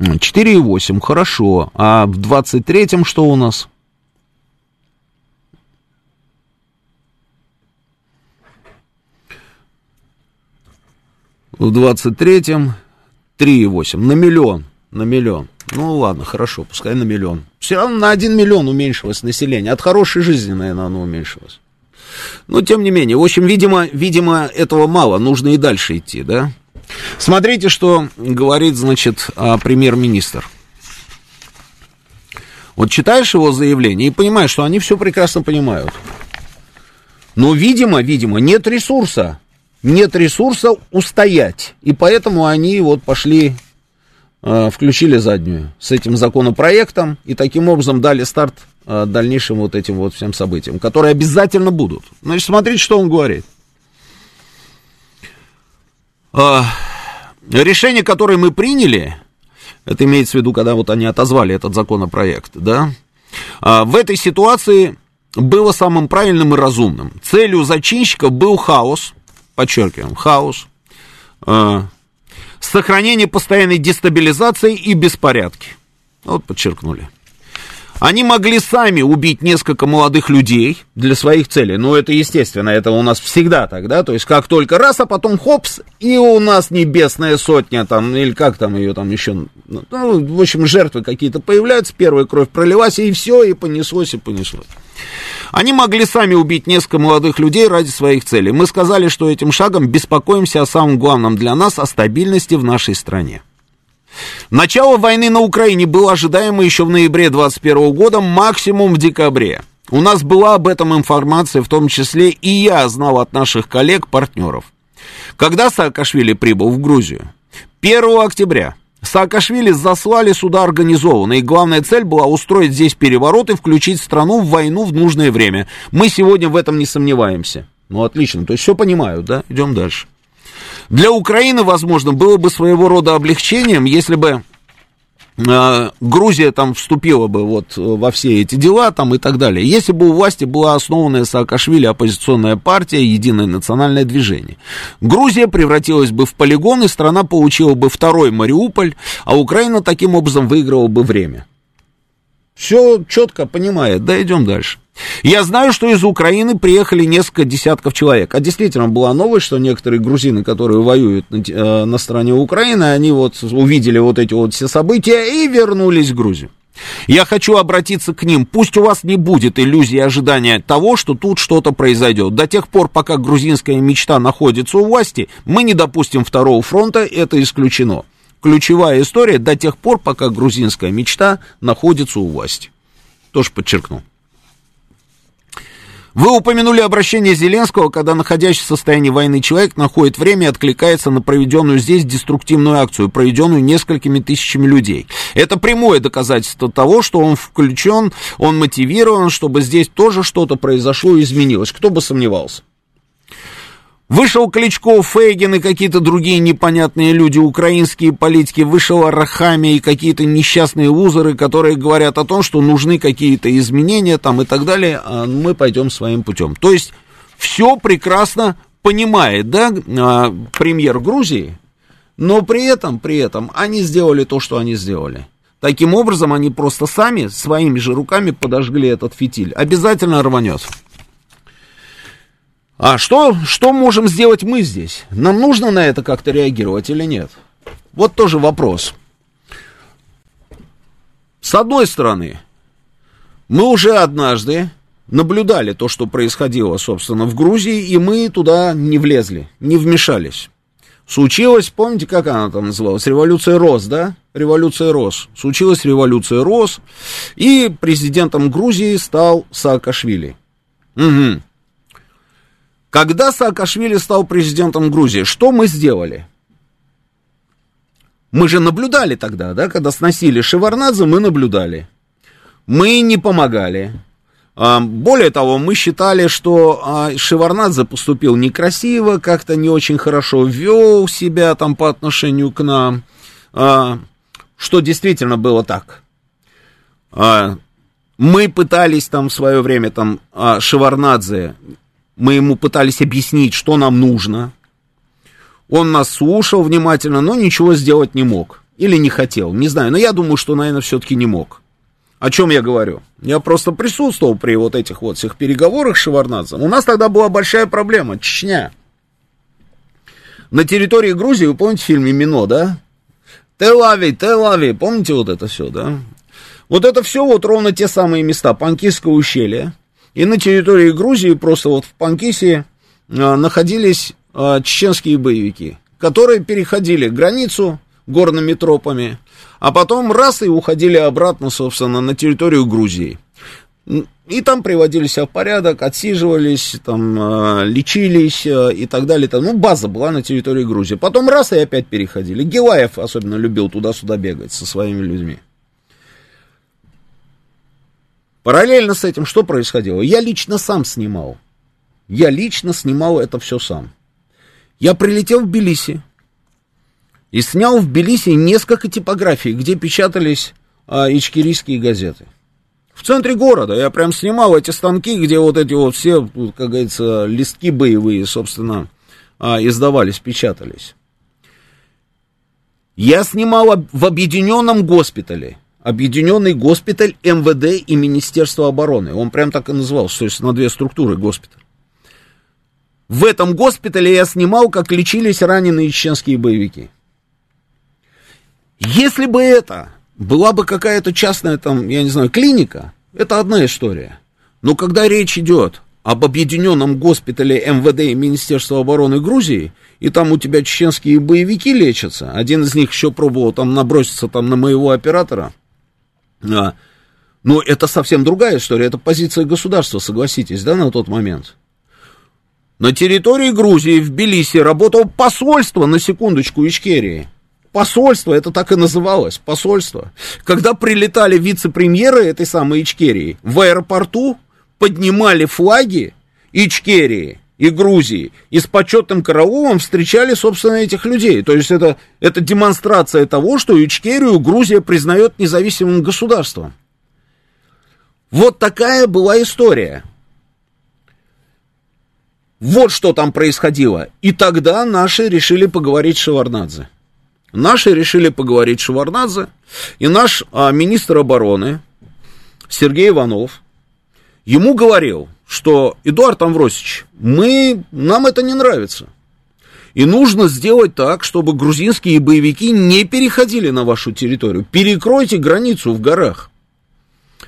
4,8, хорошо. А в 23-м что у нас? В 23-м 3,8 на миллион, на миллион. Ну ладно, хорошо, пускай на миллион. Все равно на 1 миллион уменьшилось население. От хорошей жизни, наверное, оно уменьшилось. Но тем не менее, в общем, видимо, видимо, этого мало, нужно и дальше идти, да? Смотрите, что говорит, значит, а, премьер-министр. Вот читаешь его заявление и понимаешь, что они все прекрасно понимают. Но, видимо, видимо, нет ресурса. Нет ресурса устоять. И поэтому они вот пошли, э, включили заднюю с этим законопроектом и таким образом дали старт э, дальнейшим вот этим вот всем событиям, которые обязательно будут. Значит, смотрите, что он говорит. А, решение, которое мы приняли, это имеется в виду, когда вот они отозвали этот законопроект, да, а, в этой ситуации было самым правильным и разумным. Целью зачинщиков был хаос, подчеркиваем, хаос, а, сохранение постоянной дестабилизации и беспорядки. Вот подчеркнули. Они могли сами убить несколько молодых людей для своих целей. Ну, это естественно, это у нас всегда так, да? То есть, как только раз, а потом хопс, и у нас небесная сотня там, или как там ее там еще... Ну, в общем, жертвы какие-то появляются, первая кровь пролилась, и все, и понеслось, и понеслось. Они могли сами убить несколько молодых людей ради своих целей. Мы сказали, что этим шагом беспокоимся о самом главном для нас, о стабильности в нашей стране. Начало войны на Украине было ожидаемо еще в ноябре 2021 года, максимум в декабре. У нас была об этом информация, в том числе и я знал от наших коллег-партнеров. Когда Саакашвили прибыл в Грузию? 1 октября. Саакашвили заслали сюда организованно, и главная цель была устроить здесь переворот и включить страну в войну в нужное время. Мы сегодня в этом не сомневаемся. Ну, отлично, то есть все понимают, да? Идем дальше. Для Украины, возможно, было бы своего рода облегчением, если бы э, Грузия там вступила бы вот во все эти дела там и так далее. Если бы у власти была основанная Саакашвили оппозиционная партия, единое национальное движение. Грузия превратилась бы в полигон, и страна получила бы второй Мариуполь, а Украина таким образом выиграла бы время. Все четко понимает, да, идем дальше. Я знаю, что из Украины приехали несколько десятков человек. А действительно была новость, что некоторые грузины, которые воюют на, э, на стороне Украины, они вот увидели вот эти вот все события и вернулись в Грузию. Я хочу обратиться к ним. Пусть у вас не будет иллюзии ожидания того, что тут что-то произойдет. До тех пор, пока грузинская мечта находится у власти, мы не допустим второго фронта, это исключено ключевая история до тех пор, пока грузинская мечта находится у власти. Тоже подчеркну. Вы упомянули обращение Зеленского, когда находящийся в состоянии войны человек находит время и откликается на проведенную здесь деструктивную акцию, проведенную несколькими тысячами людей. Это прямое доказательство того, что он включен, он мотивирован, чтобы здесь тоже что-то произошло и изменилось. Кто бы сомневался. Вышел Кличко, Фейгин и какие-то другие непонятные люди, украинские политики, вышел Арахами и какие-то несчастные узоры, которые говорят о том, что нужны какие-то изменения там и так далее, а мы пойдем своим путем. То есть все прекрасно понимает, да, а, премьер Грузии, но при этом, при этом они сделали то, что они сделали. Таким образом, они просто сами своими же руками подожгли этот фитиль. Обязательно рванет. А что, что можем сделать мы здесь? Нам нужно на это как-то реагировать или нет? Вот тоже вопрос. С одной стороны, мы уже однажды наблюдали то, что происходило, собственно, в Грузии, и мы туда не влезли, не вмешались. Случилось, помните, как она там называлась? Революция Рос, да? Революция Рос. Случилась революция Рос, и президентом Грузии стал Саакашвили. Угу. Когда Саакашвили стал президентом Грузии, что мы сделали? Мы же наблюдали тогда, да, когда сносили Шеварнадзе, мы наблюдали. Мы не помогали. А, более того, мы считали, что а, Шеварнадзе поступил некрасиво, как-то не очень хорошо вел себя там по отношению к нам, а, что действительно было так. Мы пытались там в свое время, там, Шеварнадзе, мы ему пытались объяснить, что нам нужно. Он нас слушал внимательно, но ничего сделать не мог. Или не хотел, не знаю. Но я думаю, что, наверное, все-таки не мог. О чем я говорю? Я просто присутствовал при вот этих вот всех переговорах с Шеварнадзом. У нас тогда была большая проблема, Чечня. На территории Грузии, вы помните в фильме «Мино», да? Телави, Телави, помните вот это все, да? Вот это все вот ровно те самые места, Панкисское ущелье. И на территории Грузии просто вот в Панкисе а, находились а, чеченские боевики, которые переходили границу горными тропами, а потом раз и уходили обратно, собственно, на территорию Грузии. И там приводили себя в порядок, отсиживались, там, э, лечились и так далее. Ну, база была на территории Грузии. Потом раз и опять переходили. Гилаев особенно любил туда-сюда бегать со своими людьми. Параллельно с этим что происходило? Я лично сам снимал. Я лично снимал это все сам. Я прилетел в Тбилиси, и снял в Тбилиси несколько типографий, где печатались а, ичкерийские газеты. В центре города я прям снимал эти станки, где вот эти вот все, как говорится, листки боевые, собственно, а, издавались, печатались. Я снимал в объединенном госпитале. Объединенный госпиталь МВД и Министерство обороны. Он прям так и назывался, то есть на две структуры госпиталь. В этом госпитале я снимал, как лечились раненые чеченские боевики. Если бы это была бы какая-то частная, там, я не знаю, клиника, это одна история. Но когда речь идет об объединенном госпитале МВД и Министерства обороны Грузии, и там у тебя чеченские боевики лечатся, один из них еще пробовал там наброситься там на моего оператора, а, но это совсем другая история, это позиция государства, согласитесь, да, на тот момент. На территории Грузии в Тбилиси работало посольство, на секундочку, Ичкерии. Посольство, это так и называлось, посольство. Когда прилетали вице-премьеры этой самой Ичкерии, в аэропорту поднимали флаги Ичкерии и Грузии, и с почетным караулом встречали, собственно, этих людей. То есть это, это демонстрация того, что Ичкерию Грузия признает независимым государством. Вот такая была история. Вот что там происходило. И тогда наши решили поговорить с Шеварнадзе. Наши решили поговорить с Шеварнадзе, и наш а, министр обороны Сергей Иванов ему говорил, что Эдуард Амвросич, мы, нам это не нравится. И нужно сделать так, чтобы грузинские боевики не переходили на вашу территорию. Перекройте границу в горах.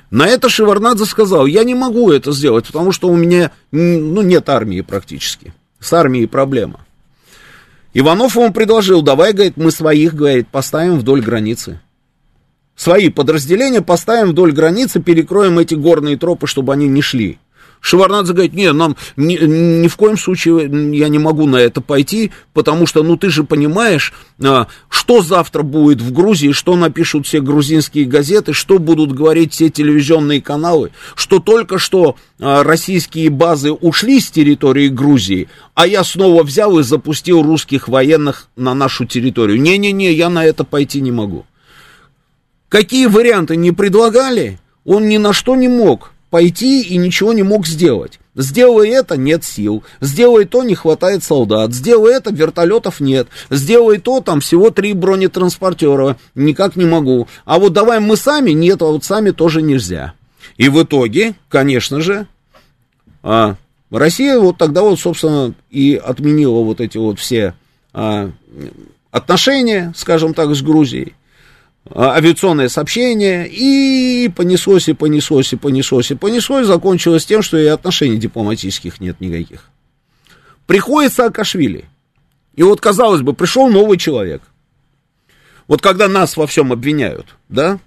На это Шеварнадзе сказал, я не могу это сделать, потому что у меня ну, нет армии практически. С армией проблема. Иванов ему предложил, давай, говорит, мы своих, говорит, поставим вдоль границы. Свои подразделения поставим вдоль границы, перекроем эти горные тропы, чтобы они не шли. Шеварнадзе говорит, нет, нам ни, ни в коем случае я не могу на это пойти, потому что, ну, ты же понимаешь, а, что завтра будет в Грузии, что напишут все грузинские газеты, что будут говорить все телевизионные каналы, что только что а, российские базы ушли с территории Грузии, а я снова взял и запустил русских военных на нашу территорию. Не-не-не, я на это пойти не могу. Какие варианты не предлагали, он ни на что не мог пойти и ничего не мог сделать. Сделай это, нет сил. Сделай то, не хватает солдат. Сделай это, вертолетов нет. Сделай то, там всего три бронетранспортера. Никак не могу. А вот давай мы сами, нет, а вот сами тоже нельзя. И в итоге, конечно же, а, Россия вот тогда вот, собственно, и отменила вот эти вот все а, отношения, скажем так, с Грузией. А, авиационное сообщение, и понеслось, и понеслось, и понеслось, и понеслось, закончилось тем, что и отношений дипломатических нет никаких. Приходит Саакашвили, и вот, казалось бы, пришел новый человек. Вот когда нас во всем обвиняют, да,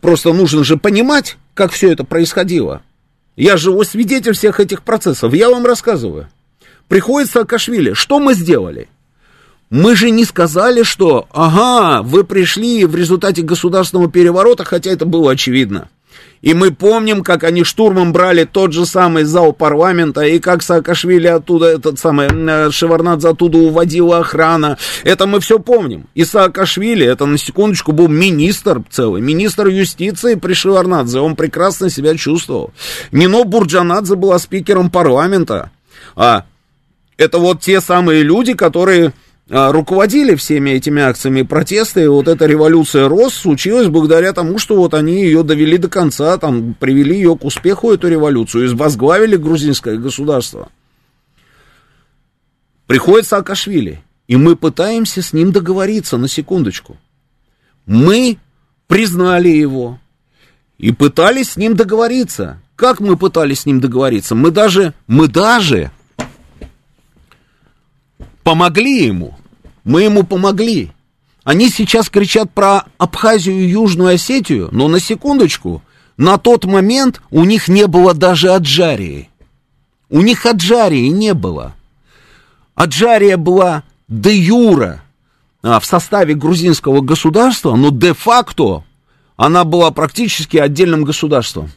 просто нужно же понимать, как все это происходило. Я живой свидетель всех этих процессов, я вам рассказываю. Приходит Саакашвили, что мы сделали? Мы же не сказали, что, ага, вы пришли в результате государственного переворота, хотя это было очевидно. И мы помним, как они штурмом брали тот же самый зал парламента, и как Саакашвили оттуда, этот самый э, Шеварнадзе оттуда уводила охрана. Это мы все помним. И Саакашвили, это на секундочку был министр целый, министр юстиции при Шеварнадзе. Он прекрасно себя чувствовал. Нино Бурджанадзе была спикером парламента. А это вот те самые люди, которые руководили всеми этими акциями протеста, и вот эта революция РОС случилась благодаря тому, что вот они ее довели до конца, там, привели ее к успеху, эту революцию, и возглавили грузинское государство. Приходит Саакашвили, и мы пытаемся с ним договориться, на секундочку. Мы признали его и пытались с ним договориться. Как мы пытались с ним договориться? Мы даже, мы даже помогли ему. Мы ему помогли. Они сейчас кричат про Абхазию и Южную Осетию, но на секундочку, на тот момент у них не было даже Аджарии. У них Аджарии не было. Аджария была де юра в составе грузинского государства, но де-факто она была практически отдельным государством.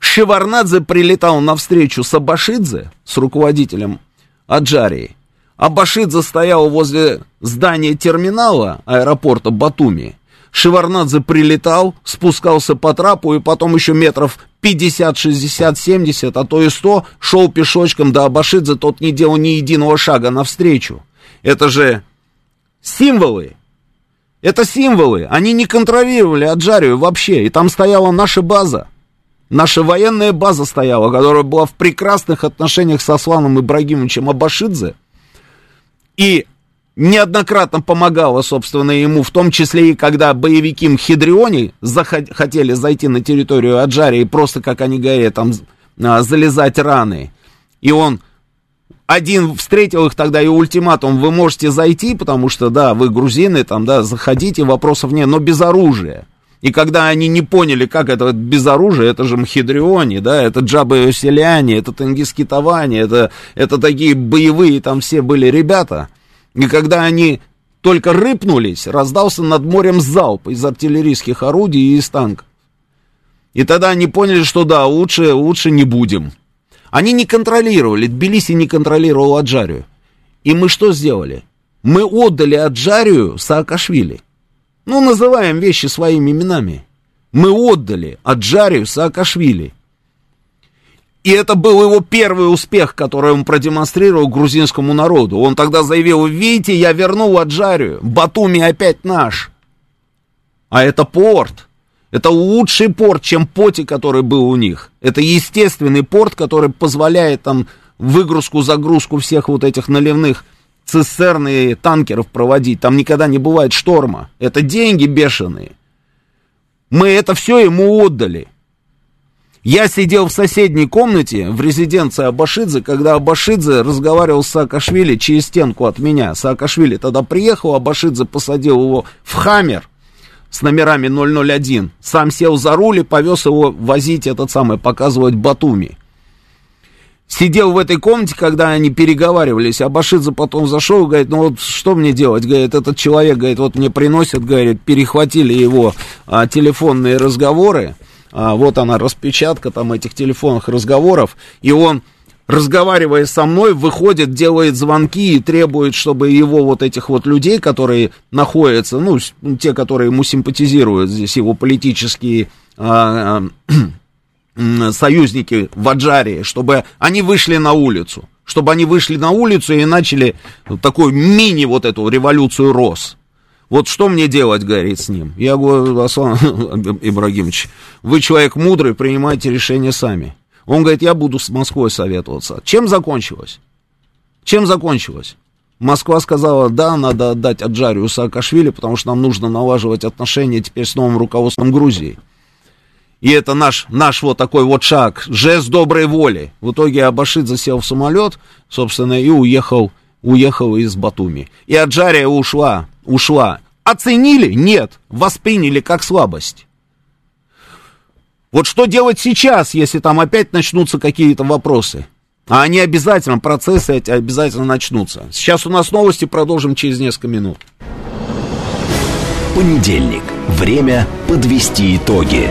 Шеварнадзе прилетал на встречу с Абашидзе, с руководителем Аджарии, Абашидзе стоял возле здания терминала аэропорта Батуми. Шеварнадзе прилетал, спускался по трапу и потом еще метров 50, 60, 70, а то и 100 шел пешочком до Абашидзе, тот не делал ни единого шага навстречу. Это же символы. Это символы. Они не контролировали Аджарию вообще. И там стояла наша база. Наша военная база стояла, которая была в прекрасных отношениях со Асланом Ибрагимовичем Абашидзе и неоднократно помогала, собственно, ему, в том числе и когда боевики Мхидриони хотели зайти на территорию Аджарии, просто, как они говорят, там а, залезать раны. И он один встретил их тогда и ультиматум, вы можете зайти, потому что, да, вы грузины, там, да, заходите, вопросов нет, но без оружия. И когда они не поняли, как это без оружия, это же Мхидриони, да, это Джабы Селяне, это Тенгискитовани, это, это такие боевые там все были ребята. И когда они только рыпнулись, раздался над морем залп из артиллерийских орудий и из танков. И тогда они поняли, что да, лучше, лучше не будем. Они не контролировали, Тбилиси не контролировал Аджарию. И мы что сделали? Мы отдали Аджарию Саакашвили. Ну, называем вещи своими именами. Мы отдали Аджарию Саакашвили. И это был его первый успех, который он продемонстрировал грузинскому народу. Он тогда заявил, видите, я вернул Аджарию, Батуми опять наш. А это порт. Это лучший порт, чем Поти, который был у них. Это естественный порт, который позволяет там выгрузку-загрузку всех вот этих наливных цистерны танкеров проводить, там никогда не бывает шторма. Это деньги бешеные. Мы это все ему отдали. Я сидел в соседней комнате в резиденции Абашидзе, когда Абашидзе разговаривал с Саакашвили через стенку от меня. Саакашвили тогда приехал, Абашидзе посадил его в Хаммер с номерами 001. Сам сел за руль и повез его возить этот самый, показывать Батуми сидел в этой комнате, когда они переговаривались, а Башидзе потом зашел, говорит, ну вот что мне делать, говорит, этот человек, говорит, вот мне приносят, говорит, перехватили его а, телефонные разговоры, а, вот она распечатка там этих телефонных разговоров, и он разговаривая со мной, выходит, делает звонки и требует, чтобы его вот этих вот людей, которые находятся, ну, те, которые ему симпатизируют, здесь его политические а, а, союзники в Аджарии, чтобы они вышли на улицу, чтобы они вышли на улицу и начали такую мини вот эту революцию РОС. Вот что мне делать, говорит с ним? Я говорю, Аслан [LAUGHS] Ибрагимович, вы человек мудрый, принимайте решения сами. Он говорит, я буду с Москвой советоваться. Чем закончилось? Чем закончилось? Москва сказала, да, надо отдать Аджарию Саакашвили, потому что нам нужно налаживать отношения теперь с новым руководством Грузии. И это наш, наш вот такой вот шаг, жест доброй воли. В итоге Абашид засел в самолет, собственно, и уехал, уехал из Батуми. И Аджария ушла, ушла. Оценили? Нет. Восприняли как слабость. Вот что делать сейчас, если там опять начнутся какие-то вопросы? А они обязательно, процессы эти обязательно начнутся. Сейчас у нас новости, продолжим через несколько минут. Понедельник. Время подвести итоги.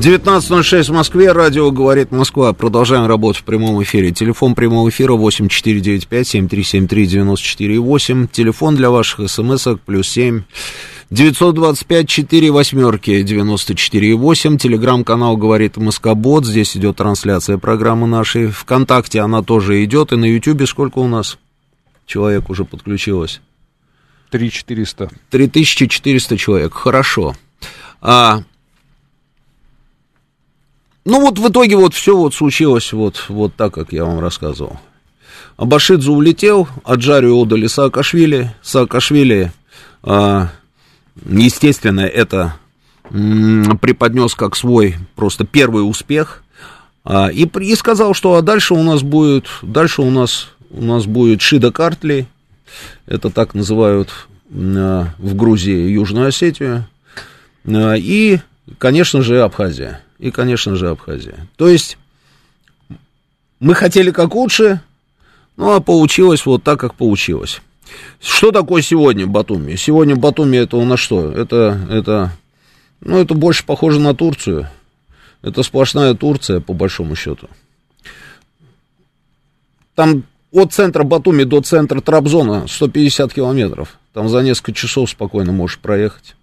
19.06 в Москве, радио «Говорит Москва». Продолжаем работу в прямом эфире. Телефон прямого эфира 8495-7373-94-8. Телефон для ваших смс-ок плюс 7 925 4 восьмерки 94 8. Телеграм-канал «Говорит Москобот». Здесь идет трансляция программы нашей. Вконтакте она тоже идет. И на Ютьюбе сколько у нас человек уже подключилось? 3400. 3400 человек. Хорошо. А, ну вот в итоге вот все вот случилось вот, вот так, как я вам рассказывал. Абашидзе улетел, Аджарию отдали Саакашвили. Саакашвили, а, естественно, это преподнес как свой просто первый успех. А, и, и сказал, что а дальше у нас будет, дальше у нас, у нас будет Шида Картли, это так называют а, в Грузии Южную Осетию, и, конечно же, Абхазия и, конечно же, Абхазия. То есть мы хотели как лучше, ну, а получилось вот так, как получилось. Что такое сегодня Батуми? Сегодня Батуми это у нас что? Это, это, ну, это больше похоже на Турцию. Это сплошная Турция, по большому счету. Там от центра Батуми до центра Трабзона 150 километров. Там за несколько часов спокойно можешь проехать.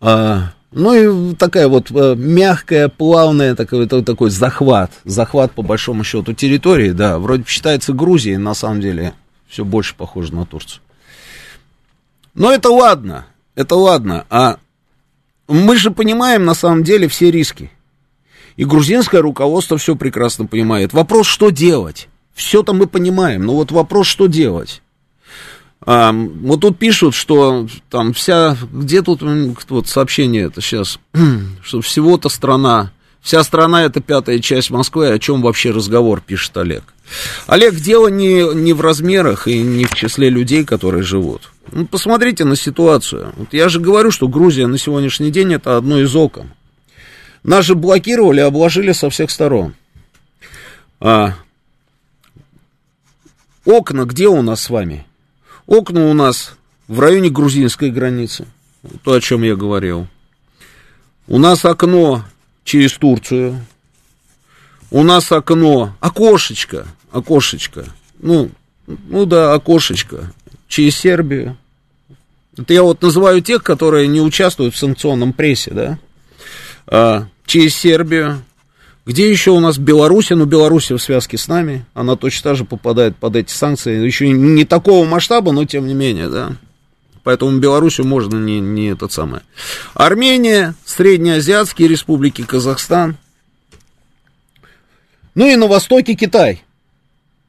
А, ну и такая вот э, мягкая, плавная, такой, такой захват, захват по большому счету территории, да, вроде считается Грузией, на самом деле все больше похоже на Турцию. Но это ладно, это ладно, а мы же понимаем на самом деле все риски. И грузинское руководство все прекрасно понимает. Вопрос, что делать? Все-то мы понимаем, но вот вопрос, что делать? А, вот тут пишут, что там вся, где тут вот сообщение это сейчас, [CLEARS THROAT] что всего-то страна, вся страна это пятая часть Москвы, о чем вообще разговор, пишет Олег. Олег, дело не, не в размерах и не в числе людей, которые живут. Ну, посмотрите на ситуацию. Вот я же говорю, что Грузия на сегодняшний день это одно из окон. Нас же блокировали, обложили со всех сторон. А, окна где у нас с вами? Окна у нас в районе грузинской границы, то, о чем я говорил. У нас окно через Турцию. У нас окно, окошечко, окошечко. Ну, ну да, окошечко через Сербию. Это я вот называю тех, которые не участвуют в санкционном прессе, да? А, через Сербию, где еще у нас Беларусь? Ну, Беларусь в связке с нами, она точно так же попадает под эти санкции, еще не такого масштаба, но тем не менее, да. Поэтому Белоруссию можно не, не этот самый. Армения, Среднеазиатские республики, Казахстан. Ну и на востоке Китай.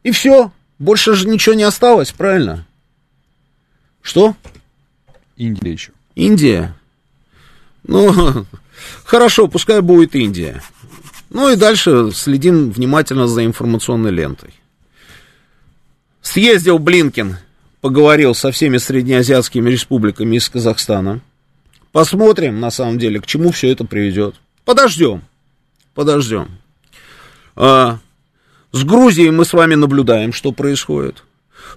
И все. Больше же ничего не осталось, правильно? Что? Индия еще. Индия. Ну, [LAUGHS] хорошо, пускай будет Индия. Ну и дальше следим внимательно за информационной лентой. Съездил Блинкин, поговорил со всеми среднеазиатскими республиками из Казахстана. Посмотрим, на самом деле, к чему все это приведет. Подождем, подождем. А, с Грузией мы с вами наблюдаем, что происходит.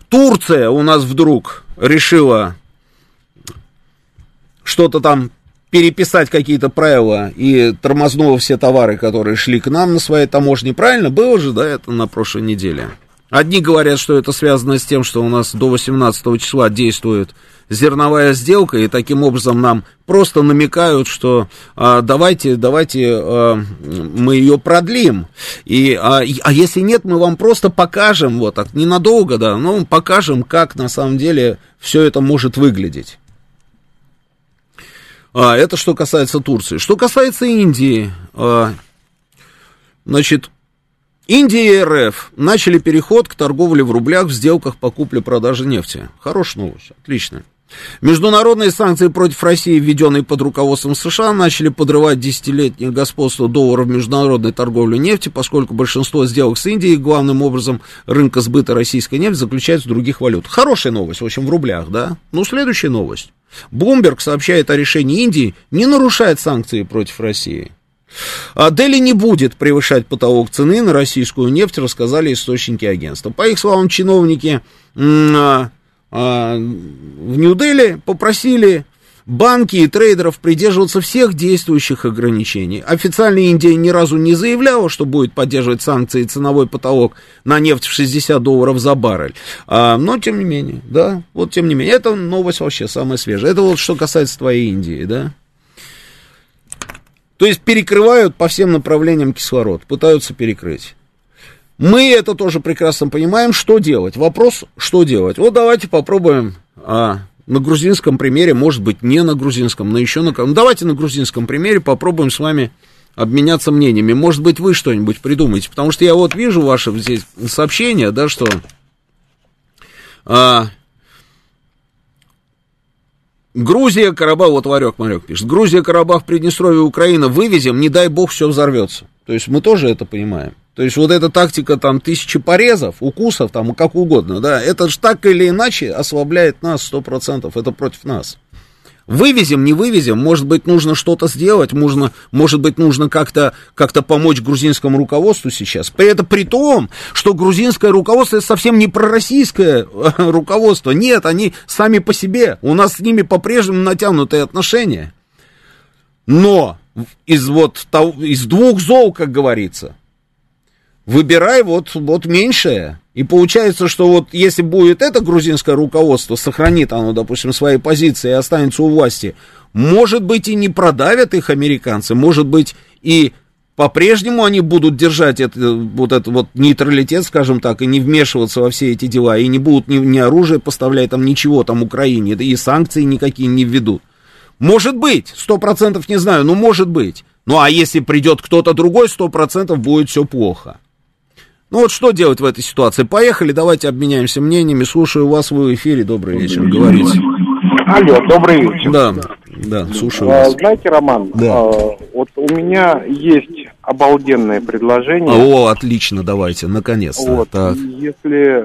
Турция у нас вдруг решила что-то там переписать какие-то правила и тормознула все товары, которые шли к нам на своей таможне. Правильно? Было же, да, это на прошлой неделе. Одни говорят, что это связано с тем, что у нас до 18 числа действует зерновая сделка, и таким образом нам просто намекают, что а, давайте, давайте а, мы ее продлим. И, а, а если нет, мы вам просто покажем, вот так, ненадолго, да, но покажем, как на самом деле все это может выглядеть. А, это что касается Турции. Что касается Индии, а, значит, Индия и РФ начали переход к торговле в рублях в сделках по купле-продаже нефти. Хорошая новость, отлично. Международные санкции против России, введенные под руководством США, начали подрывать десятилетнее господство доллара в международной торговле нефти, поскольку большинство сделок с Индией, главным образом рынка сбыта российской нефти, заключается в других валютах. Хорошая новость, в общем, в рублях, да? Ну, следующая новость. Блумберг сообщает о решении Индии не нарушать санкции против России. А Дели не будет превышать потолок цены на российскую нефть, рассказали источники агентства. По их словам, чиновники а, в Нью-Дели попросили банки и трейдеров придерживаться всех действующих ограничений. Официально Индия ни разу не заявляла, что будет поддерживать санкции и ценовой потолок на нефть в 60 долларов за баррель. А, но, тем не менее, да, вот тем не менее, это новость вообще самая свежая. Это вот что касается твоей Индии, да. То есть перекрывают по всем направлениям кислород, пытаются перекрыть. Мы это тоже прекрасно понимаем, что делать. Вопрос, что делать. Вот давайте попробуем а, на грузинском примере, может быть, не на грузинском, но еще на... Ну, давайте на грузинском примере попробуем с вами обменяться мнениями. Может быть, вы что-нибудь придумаете, потому что я вот вижу ваше здесь сообщение, да, что... А, Грузия, Карабах, вот Варек Марек пишет, Грузия, Карабах, Приднестровье, Украина вывезем, не дай бог, все взорвется. То есть мы тоже это понимаем. То есть вот эта тактика там тысячи порезов, укусов, там как угодно, да, это же так или иначе ослабляет нас сто процентов, это против нас. Вывезем, не вывезем, может быть, нужно что-то сделать, можно, может быть, нужно как-то как помочь грузинскому руководству сейчас. При этом при том, что грузинское руководство это совсем не пророссийское э, [LAUGHS] руководство. Нет, они сами по себе. У нас с ними по-прежнему натянутые отношения. Но из вот из двух зол, как говорится, выбирай вот, вот меньшее. И получается, что вот если будет это грузинское руководство, сохранит оно, допустим, свои позиции и останется у власти, может быть и не продавят их американцы, может быть и по-прежнему они будут держать это, вот этот вот нейтралитет, скажем так, и не вмешиваться во все эти дела, и не будут ни, ни оружие поставлять, там ничего там Украине, и санкции никакие не введут. Может быть, сто процентов не знаю, но может быть. Ну а если придет кто-то другой, сто процентов будет все плохо. Ну вот что делать в этой ситуации? Поехали, давайте обменяемся мнениями. Слушаю вас, вы в эфире. Добрый вечер, говорите. Алло, добрый вечер. Да, да, слушаю а, вас. Знаете, Роман, Да. а, вот у меня есть обалденное предложение. О, отлично, давайте, наконец-то. Вот, Так. если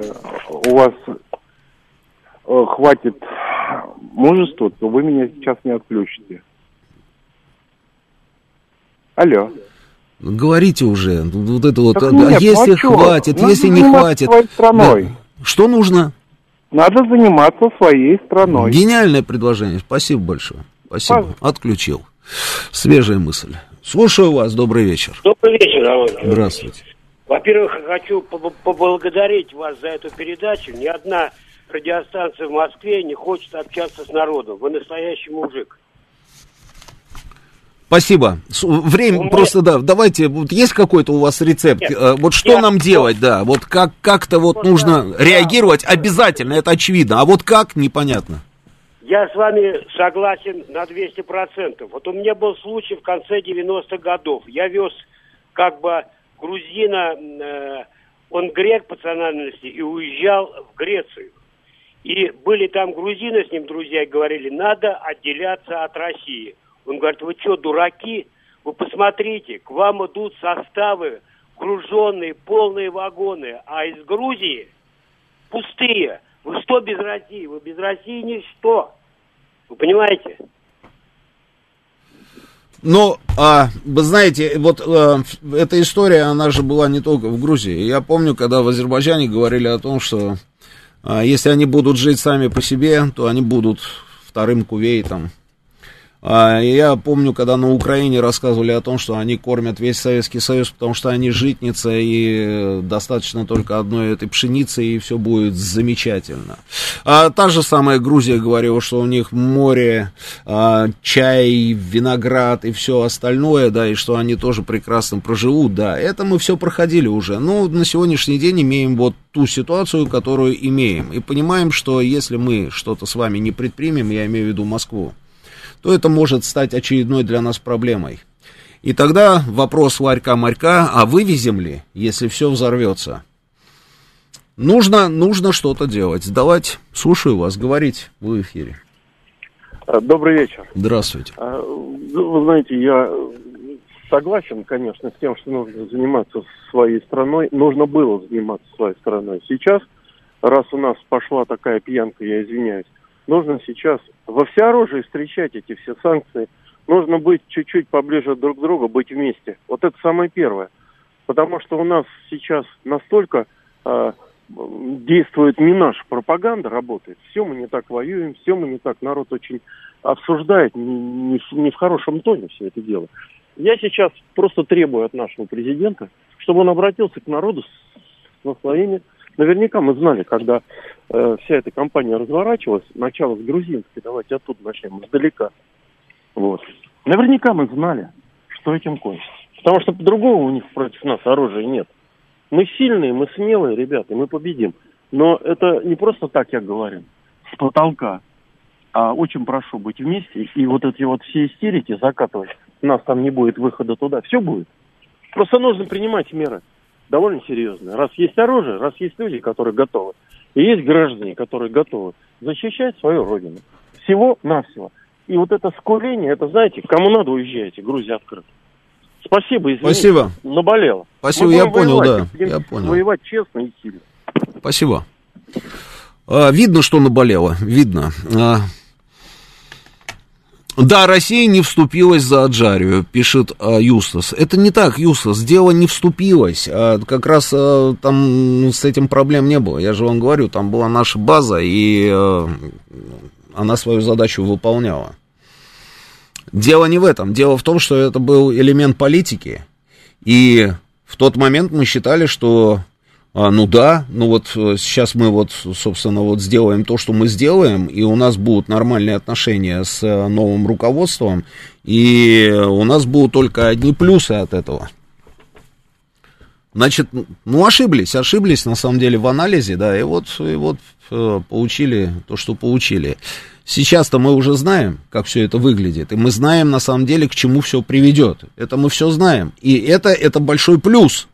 у вас э, хватит мужества, то вы меня сейчас не отключите. Алло. Говорите уже, вот это вот, Так а нет, если ну а хватит, Надо если не хватит. своей страной. Да. Что нужно? Надо заниматься своей страной. Гениальное предложение, спасибо большое. Спасибо, Пожалуйста. отключил. Свежая мысль. Слушаю вас, добрый вечер. Добрый вечер, Роман. Здравствуйте. Во-первых, хочу поб- поблагодарить вас за эту передачу. Ни одна радиостанция в Москве не хочет общаться с народом. Вы настоящий мужик. Спасибо. Время У меня- просто, да, давайте, вот есть какой-то у вас рецепт? Нет. Э, Вот что Я- нам делать, да, вот как, как-то вот Просто- нужно да. реагировать обязательно, это очевидно, а вот как, непонятно. Я с вами согласен на 200%. Вот у меня был случай в конце 90-х годов. Я вез как бы грузина, э, он грек по национальности, и уезжал в Грецию. И были там грузины с ним, друзья, и говорили, надо отделяться от России. Он говорит, вы что, дураки? Вы посмотрите, к вам идут составы, груженные, полные вагоны, а из Грузии пустые. Вы что без России? Вы без России ничто. Вы понимаете? Но, а, вы знаете, вот а, эта история, она же была не только в Грузии. Я помню, когда в Азербайджане говорили о том, что а, если они будут жить сами по себе, то они будут вторым Кувейтом. А, я помню, когда на Украине рассказывали о том, что они кормят весь Советский Союз, потому что они житница, и достаточно только одной этой пшеницы, и все будет замечательно. А та же самая Грузия говорила, что у них море, а, чай, виноград и все остальное, да, и что они тоже прекрасно проживут, да. Это мы все проходили уже. Но на сегодняшний день имеем вот ту ситуацию, которую имеем. И понимаем, что если мы что-то с вами не предпримем, я имею в виду Москву, то это может стать очередной для нас проблемой. И тогда вопрос ларька-марька, а вывезем ли, если все взорвется? Нужно, нужно что-то делать, сдавать. Слушаю вас, говорить, в эфире. А, Добрый вечер. Здравствуйте. А, Вы знаете, я согласен, конечно, с тем, что нужно заниматься своей страной. Нужно было заниматься своей страной. Сейчас, раз у нас пошла такая пьянка, я извиняюсь, нужно сейчас во всеоружии встречать эти все санкции. Нужно быть чуть-чуть поближе друг к другу, быть вместе. Вот это самое первое. Потому что у нас сейчас настолько а, действует не наша пропаганда, работает. Все мы не так воюем, все мы не так. Народ очень обсуждает, не, не не в хорошем тоне все это дело. Я сейчас просто требую от нашего президента, чтобы он обратился к народу с, своими... Наверняка мы знали, когда э, вся эта кампания разворачивалась, начало с грузинской, давайте оттуда начнем, издалека. Вот. Наверняка мы знали, что этим кончится. Потому что по-другому у них против нас оружия нет. Мы сильные, мы смелые ребята, мы победим. Но это не просто так я говорю, с потолка. А очень прошу быть вместе и вот эти вот все истерики закатывать. У нас там не будет выхода туда. Все будет. Просто нужно принимать меры довольно серьезные. Раз есть оружие, раз есть люди, которые готовы. И есть граждане, которые готовы защищать свою родину. Всего-навсего. И вот это скуление, это, знаете, кому надо уезжаете, Грузия открыта. Спасибо, извините. Спасибо. Наболело. Спасибо, я понял, воевать, да, я понял. Воевать честно и сильно. Спасибо. А, видно, что наболело, видно. Да, Россия не вступилась за Аджарию, пишет а, Юстас. Это не так, Юстас, дело не вступилось. А, как раз а, там с этим проблем не было. Я же вам говорю, там была наша база, и а, она свою задачу выполняла. Дело не в этом. Дело в том, что это был элемент политики. И в тот момент мы считали, что, а, ну да, ну вот э, сейчас мы вот, собственно, вот сделаем то, что мы сделаем, и у нас будут нормальные отношения с э, новым руководством, и у нас будут только одни плюсы от этого. Значит, ну ошиблись, ошиблись на самом деле в анализе, да, и вот, и вот э, получили то, что получили. Сейчас-то мы уже знаем, как все это выглядит, и мы знаем на самом деле, к чему все приведет. Это мы все знаем. И это, это большой плюс.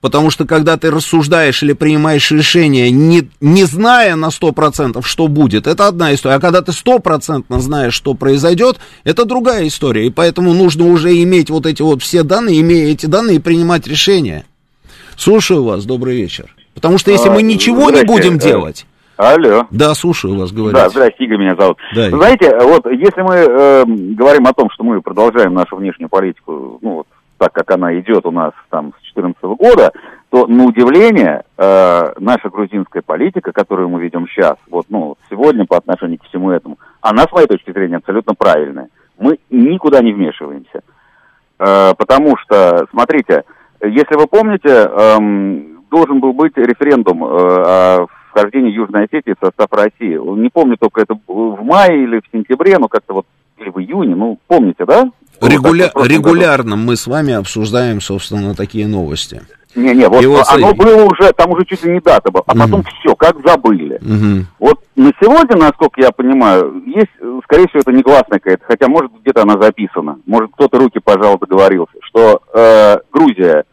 Потому что когда ты рассуждаешь или принимаешь решение, не, не зная на 100%, что будет, это одна история. А когда ты стопроцентно знаешь, что произойдет, это другая история. И поэтому нужно уже иметь вот эти вот все данные, имея эти данные, принимать решения. Слушаю вас, добрый вечер. Потому что если А, мы ничего не будем э, делать... Алло. Да, слушаю вас, говорите. Да, здрасте, Игорь меня зовут. Да, Игорь. Знаете, вот если мы э, говорим о том, что мы продолжаем нашу внешнюю политику, ну вот так, как она идет у нас там с 2014 года, то, на удивление, э, наша грузинская политика, которую мы ведем сейчас, вот, ну, сегодня по отношению к всему этому, она, с моей точки зрения, абсолютно правильная. Мы никуда не вмешиваемся. Э, потому что, смотрите, если вы помните, эм, должен был быть референдум э, о вхождении Южной Осетии в состав России. Не помню только это в мае или в сентябре, но как-то вот или в июне, ну, помните, да? Регуля- Вот прошлом году. регулярно мы с вами обсуждаем, собственно, такие новости. Не-не, вот вот оно было уже, там уже чуть ли не дата была, а потом все, как забыли. Мгм. Вот на сегодня, насколько я понимаю, есть, скорее всего, это негласная какая-то, хотя, может, где-то она записана, может, кто-то руки пожал, договорился, что э, Грузия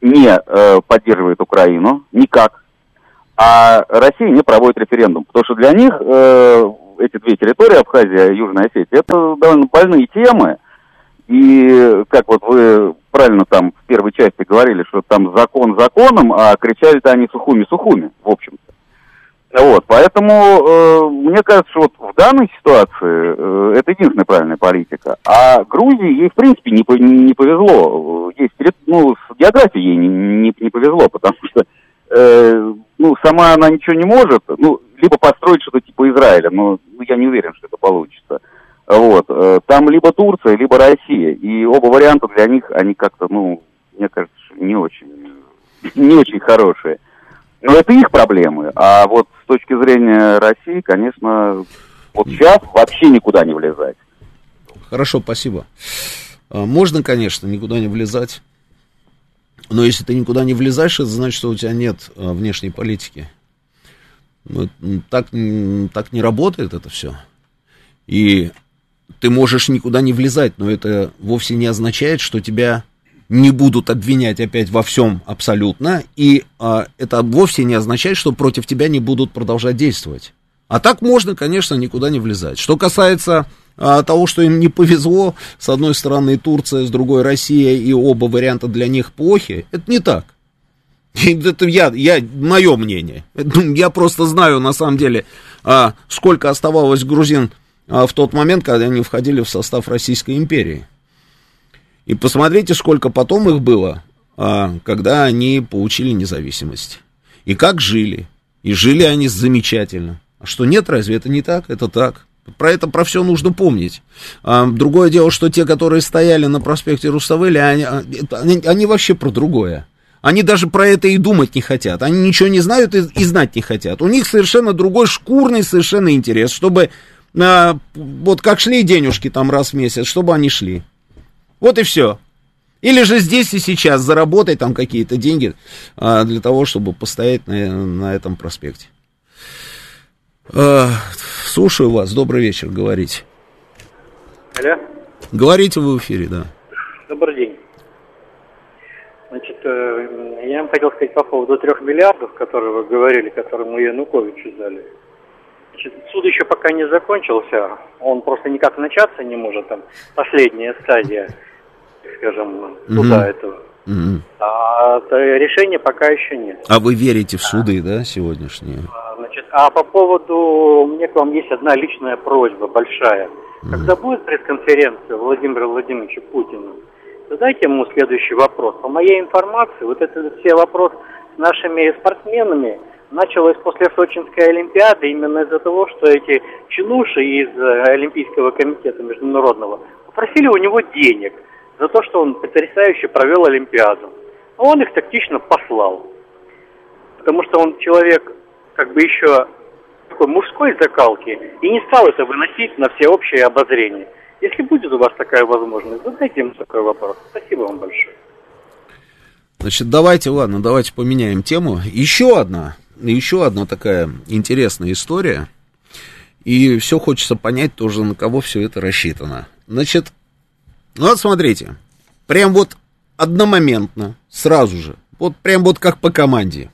не э, поддерживает Украину никак, а Россия не проводит референдум, потому что для них э, эти две территории, Абхазия и Южная Осетия, это довольно больные темы, и как вот вы правильно там в первой части говорили, что там закон законом, а кричали-то они сухуми-сухуми, в общем-то. Вот, поэтому э, мне кажется, что вот в данной ситуации э, это единственная правильная политика. А Грузии ей в принципе не, не повезло. Есть, ну, с географией ей не, не, не повезло, [LAUGHS] потому что э, ну, сама она ничего не может, ну, либо построить что-то типа Израиля, но ну, я не уверен, что это получится. Вот, э, там либо Турция, либо Россия, и оба варианта для них, они как-то, ну, мне кажется, не очень, не очень хорошие. Но это их проблемы. А вот с точки зрения России, конечно, вот сейчас вообще никуда не влезать. Хорошо, спасибо. А, Можно, конечно, никуда не влезать. Но если ты никуда не влезаешь, это значит, что у тебя нет а, внешней политики. Ну, так, так не работает это все. И ты можешь никуда не влезать, но это вовсе не означает, что тебя не будут обвинять опять во всем абсолютно. И а, это вовсе не означает, что против тебя не будут продолжать действовать. А так можно, конечно, никуда не влезать. Что касается а, того, что им не повезло, с одной стороны Турция, с другой Россия, и оба варианта для них плохи, это не так. Это я, я, мое мнение. Я просто знаю, на самом деле, а, сколько оставалось грузин в тот момент, когда они входили в состав Российской империи. И посмотрите, сколько потом их было, а, когда они получили независимость. И как жили. И жили они замечательно. А что нет, разве это не так? Это так. Про это, про все нужно помнить. А, другое дело, что те, которые стояли на проспекте Руставели, они, они, они вообще про другое. Они даже про это и думать не хотят. Они ничего не знают и, и знать не хотят. У них совершенно другой шкурный совершенно интерес, чтобы а, вот как шли денежки там раз в месяц, чтобы они шли. Вот и все. Или же здесь и сейчас заработать там какие-то деньги а, для того, чтобы постоять на, на этом проспекте. А, слушаю вас. Добрый вечер. Говорите. Алло. Говорите вы в эфире, да. Добрый день. Значит, э, я вам хотел сказать по поводу трех миллиардов, которые вы говорили, которые мы Януковичу дали. Значит, суд еще пока не закончился, он просто никак начаться не может, там последняя стадия, скажем, суда mm-hmm. этого. Mm-hmm. А решения пока еще нет. А вы верите в суды, да, сегодняшние? А, значит, а по поводу, у меня к вам есть одна личная просьба большая. Mm-hmm. Когда будет пресс-конференция Владимира Владимировича Путина, задайте ему следующий вопрос. По моей информации, вот это все вопрос с нашими спортсменами, началось после Сочинской Олимпиады именно из-за того, что эти чинуши из э, Олимпийского комитета международного попросили у него денег за то, что он потрясающе провел Олимпиаду. А он их тактично послал. Потому что он человек как бы еще такой мужской закалки и не стал это выносить на всеобщее обозрение. Если будет у вас такая возможность, задайте ему такой вопрос. Спасибо вам большое. Значит, давайте, ладно, давайте поменяем тему. Еще одна еще одна такая интересная история. И все хочется понять тоже, на кого все это рассчитано. Значит, ну вот смотрите, прям вот одномоментно, сразу же, вот прям вот как по команде.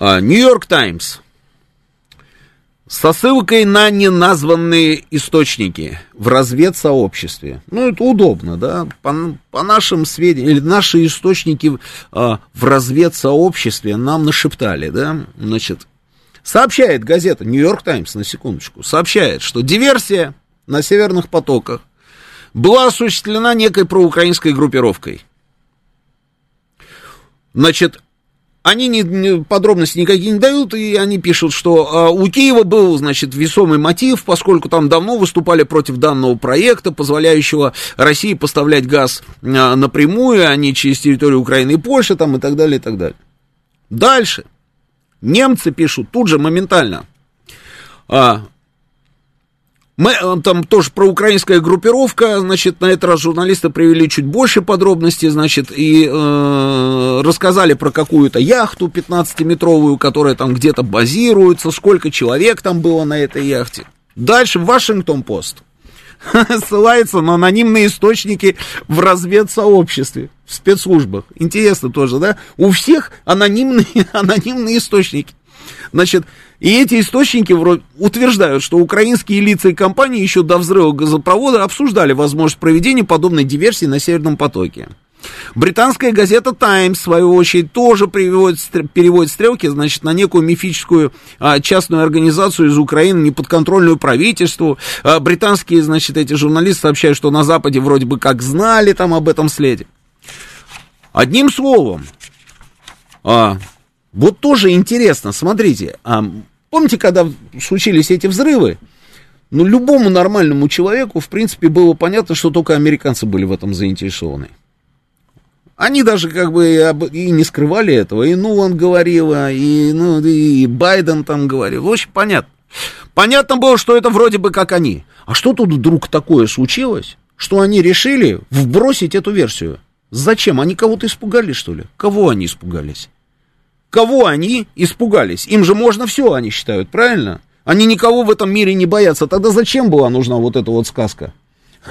Нью-Йорк Таймс со ссылкой на неназванные источники в разведсообществе. Ну, это удобно, да, по, по нашим сведениям, или наши источники а, в разведсообществе нам нашептали, да, значит, сообщает газета Нью-Йорк Таймс, на секундочку, сообщает, что диверсия на северных потоках была осуществлена некой проукраинской группировкой. Значит, они не, подробности никакие не дают, и они пишут, что а, у Киева был, значит, весомый мотив, поскольку там давно выступали против данного проекта, позволяющего России поставлять газ а, напрямую, а не через территорию Украины и Польши, там, и так далее, и так далее. Дальше. Немцы пишут тут же моментально. А, мы, э, там тоже про украинская группировка, значит, на этот раз журналисты привели чуть больше подробностей, значит, и э, рассказали про какую-то яхту 15-метровую, которая там где-то базируется, сколько человек там было на этой яхте. Дальше Вашингтон-Пост [LAUGHS] ссылается на анонимные источники в разведсообществе, в спецслужбах. Интересно тоже, да? У всех анонимные, [LAUGHS] анонимные источники. Значит, и эти источники утверждают, что украинские лица и компании еще до взрыва газопровода обсуждали возможность проведения подобной диверсии на Северном потоке. Британская газета «Таймс», в свою очередь, тоже переводит, переводит стрелки, значит, на некую мифическую а, частную организацию из Украины, неподконтрольную правительству. А, британские, значит, эти журналисты сообщают, что на Западе вроде бы как знали там об этом следе. Одним словом, а, вот тоже интересно, смотрите, а, помните, когда случились эти взрывы, ну, любому нормальному человеку, в принципе, было понятно, что только американцы были в этом заинтересованы. Они даже как бы и не скрывали этого, и Нулан говорила, и, ну, и Байден там говорил, общем, понятно. Понятно было, что это вроде бы как они. А что тут вдруг такое случилось, что они решили вбросить эту версию? Зачем? Они кого-то испугались, что ли? Кого они испугались? Кого они испугались? Им же можно все, они считают, правильно? Они никого в этом мире не боятся. Тогда зачем была нужна вот эта вот сказка?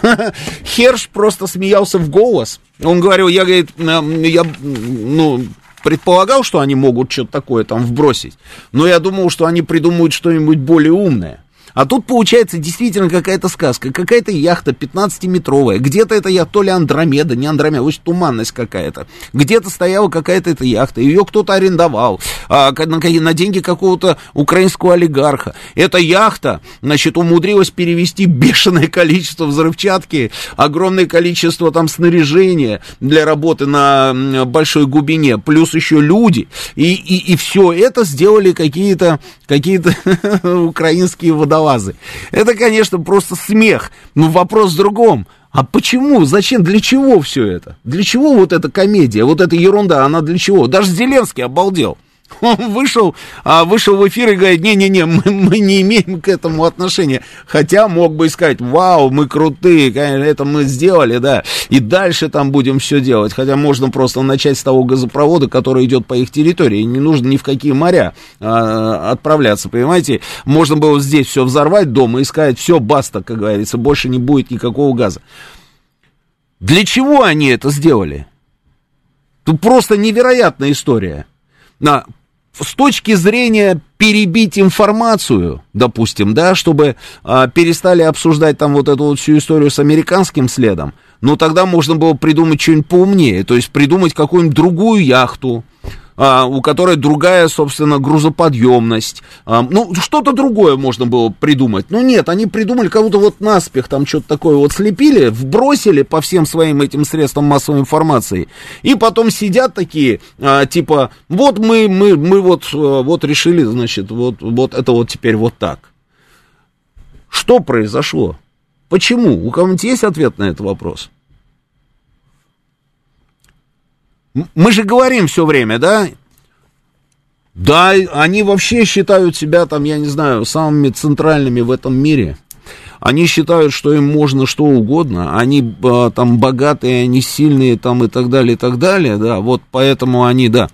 [LAUGHS] Херш просто смеялся в голос. Он говорил, я, говорит, я, ну, предполагал, что они могут что-то такое там вбросить, но я думал, что они придумают что-нибудь более умное. А тут получается действительно какая-то сказка, какая-то яхта 15-метровая, где-то это я то ли Андромеда, не Андромеда, очень туманность какая-то, где-то стояла какая-то эта яхта, ее кто-то арендовал а, на, на деньги какого-то украинского олигарха. Эта яхта, значит, умудрилась перевести бешеное количество взрывчатки, огромное количество там снаряжения для работы на большой глубине, плюс еще люди, и, и, и все это сделали какие-то какие [LAUGHS] украинские водолазы. Это, конечно, просто смех, но вопрос в другом. А почему? Зачем? Для чего все это? Для чего вот эта комедия, вот эта ерунда, она для чего? Даже Зеленский обалдел. [LAUGHS] Он вышел, а, вышел в эфир и говорит, не-не-не, мы, мы не имеем к этому отношения. Хотя мог бы сказать, вау, мы крутые, конечно, это мы сделали, да, и дальше там будем все делать. Хотя можно просто начать с того газопровода, который идет по их территории. Не нужно ни в какие моря а, отправляться, понимаете? Можно было здесь все взорвать дома и сказать, все, баста, как говорится, больше не будет никакого газа. Для чего они это сделали? Тут просто невероятная история. На, с точки зрения перебить информацию, допустим, да, чтобы а, перестали обсуждать там вот эту вот всю историю с американским следом, ну тогда можно было придумать что-нибудь поумнее, то есть придумать какую-нибудь другую яхту, а, у которой другая, собственно, грузоподъемность. А, ну, что-то другое можно было придумать. Ну, нет, они придумали кого-то вот наспех, там что-то такое вот слепили, вбросили по всем своим этим средствам массовой информации, и потом сидят такие, а, типа, вот мы, мы, мы вот, вот решили, значит, вот, вот это вот теперь вот так. Что произошло? Почему? У кого-нибудь есть ответ на этот вопрос? Мы же говорим все время, да? Да, они вообще считают себя там, я не знаю, самыми центральными в этом мире. Они считают, что им можно что угодно. Они а, там богатые, они сильные там и так далее, и так далее, да. Вот поэтому они, да,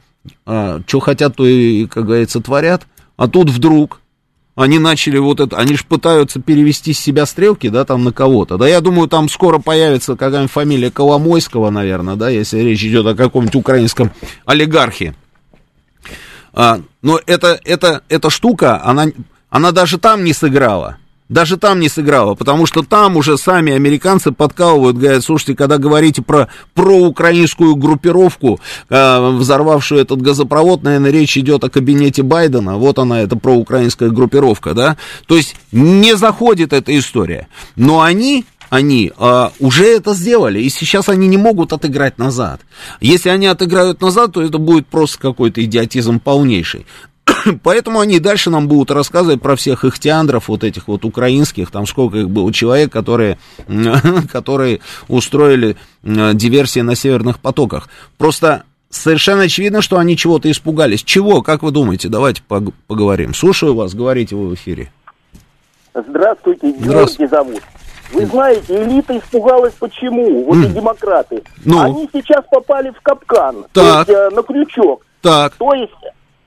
а, что хотят, то и, как говорится, творят. А тут вдруг они начали вот это, они же пытаются перевести с себя стрелки, да, там на кого-то. Да, я думаю, там скоро появится какая-нибудь фамилия Коломойского, наверное, да, если речь идет о каком-нибудь украинском олигархе. А, но это, это, эта штука, она, она даже там не сыграла. Даже там не сыграло, потому что там уже сами американцы подкалывают, говорят, слушайте, когда говорите про проукраинскую группировку, э, взорвавшую этот газопровод, наверное, речь идет о кабинете Байдена, вот она, эта проукраинская группировка, да, то есть не заходит эта история, но они они а, уже это сделали, и сейчас они не могут отыграть назад. Если они отыграют назад, то это будет просто какой-то идиотизм полнейший. [COUGHS] Поэтому они дальше нам будут рассказывать про всех их теандров, вот этих вот украинских, там сколько их было человек, которые, [LAUGHS] которые устроили диверсии на северных потоках. Просто совершенно очевидно, что они чего-то испугались. Чего, как вы думаете? Давайте поговорим. Слушаю вас, говорите вы в эфире. Здравствуйте, Георгий зовут. Вы знаете, элита испугалась почему? Вот mm. и демократы. Ну. Они сейчас попали в капкан, так. то есть, э, на крючок. Так. То есть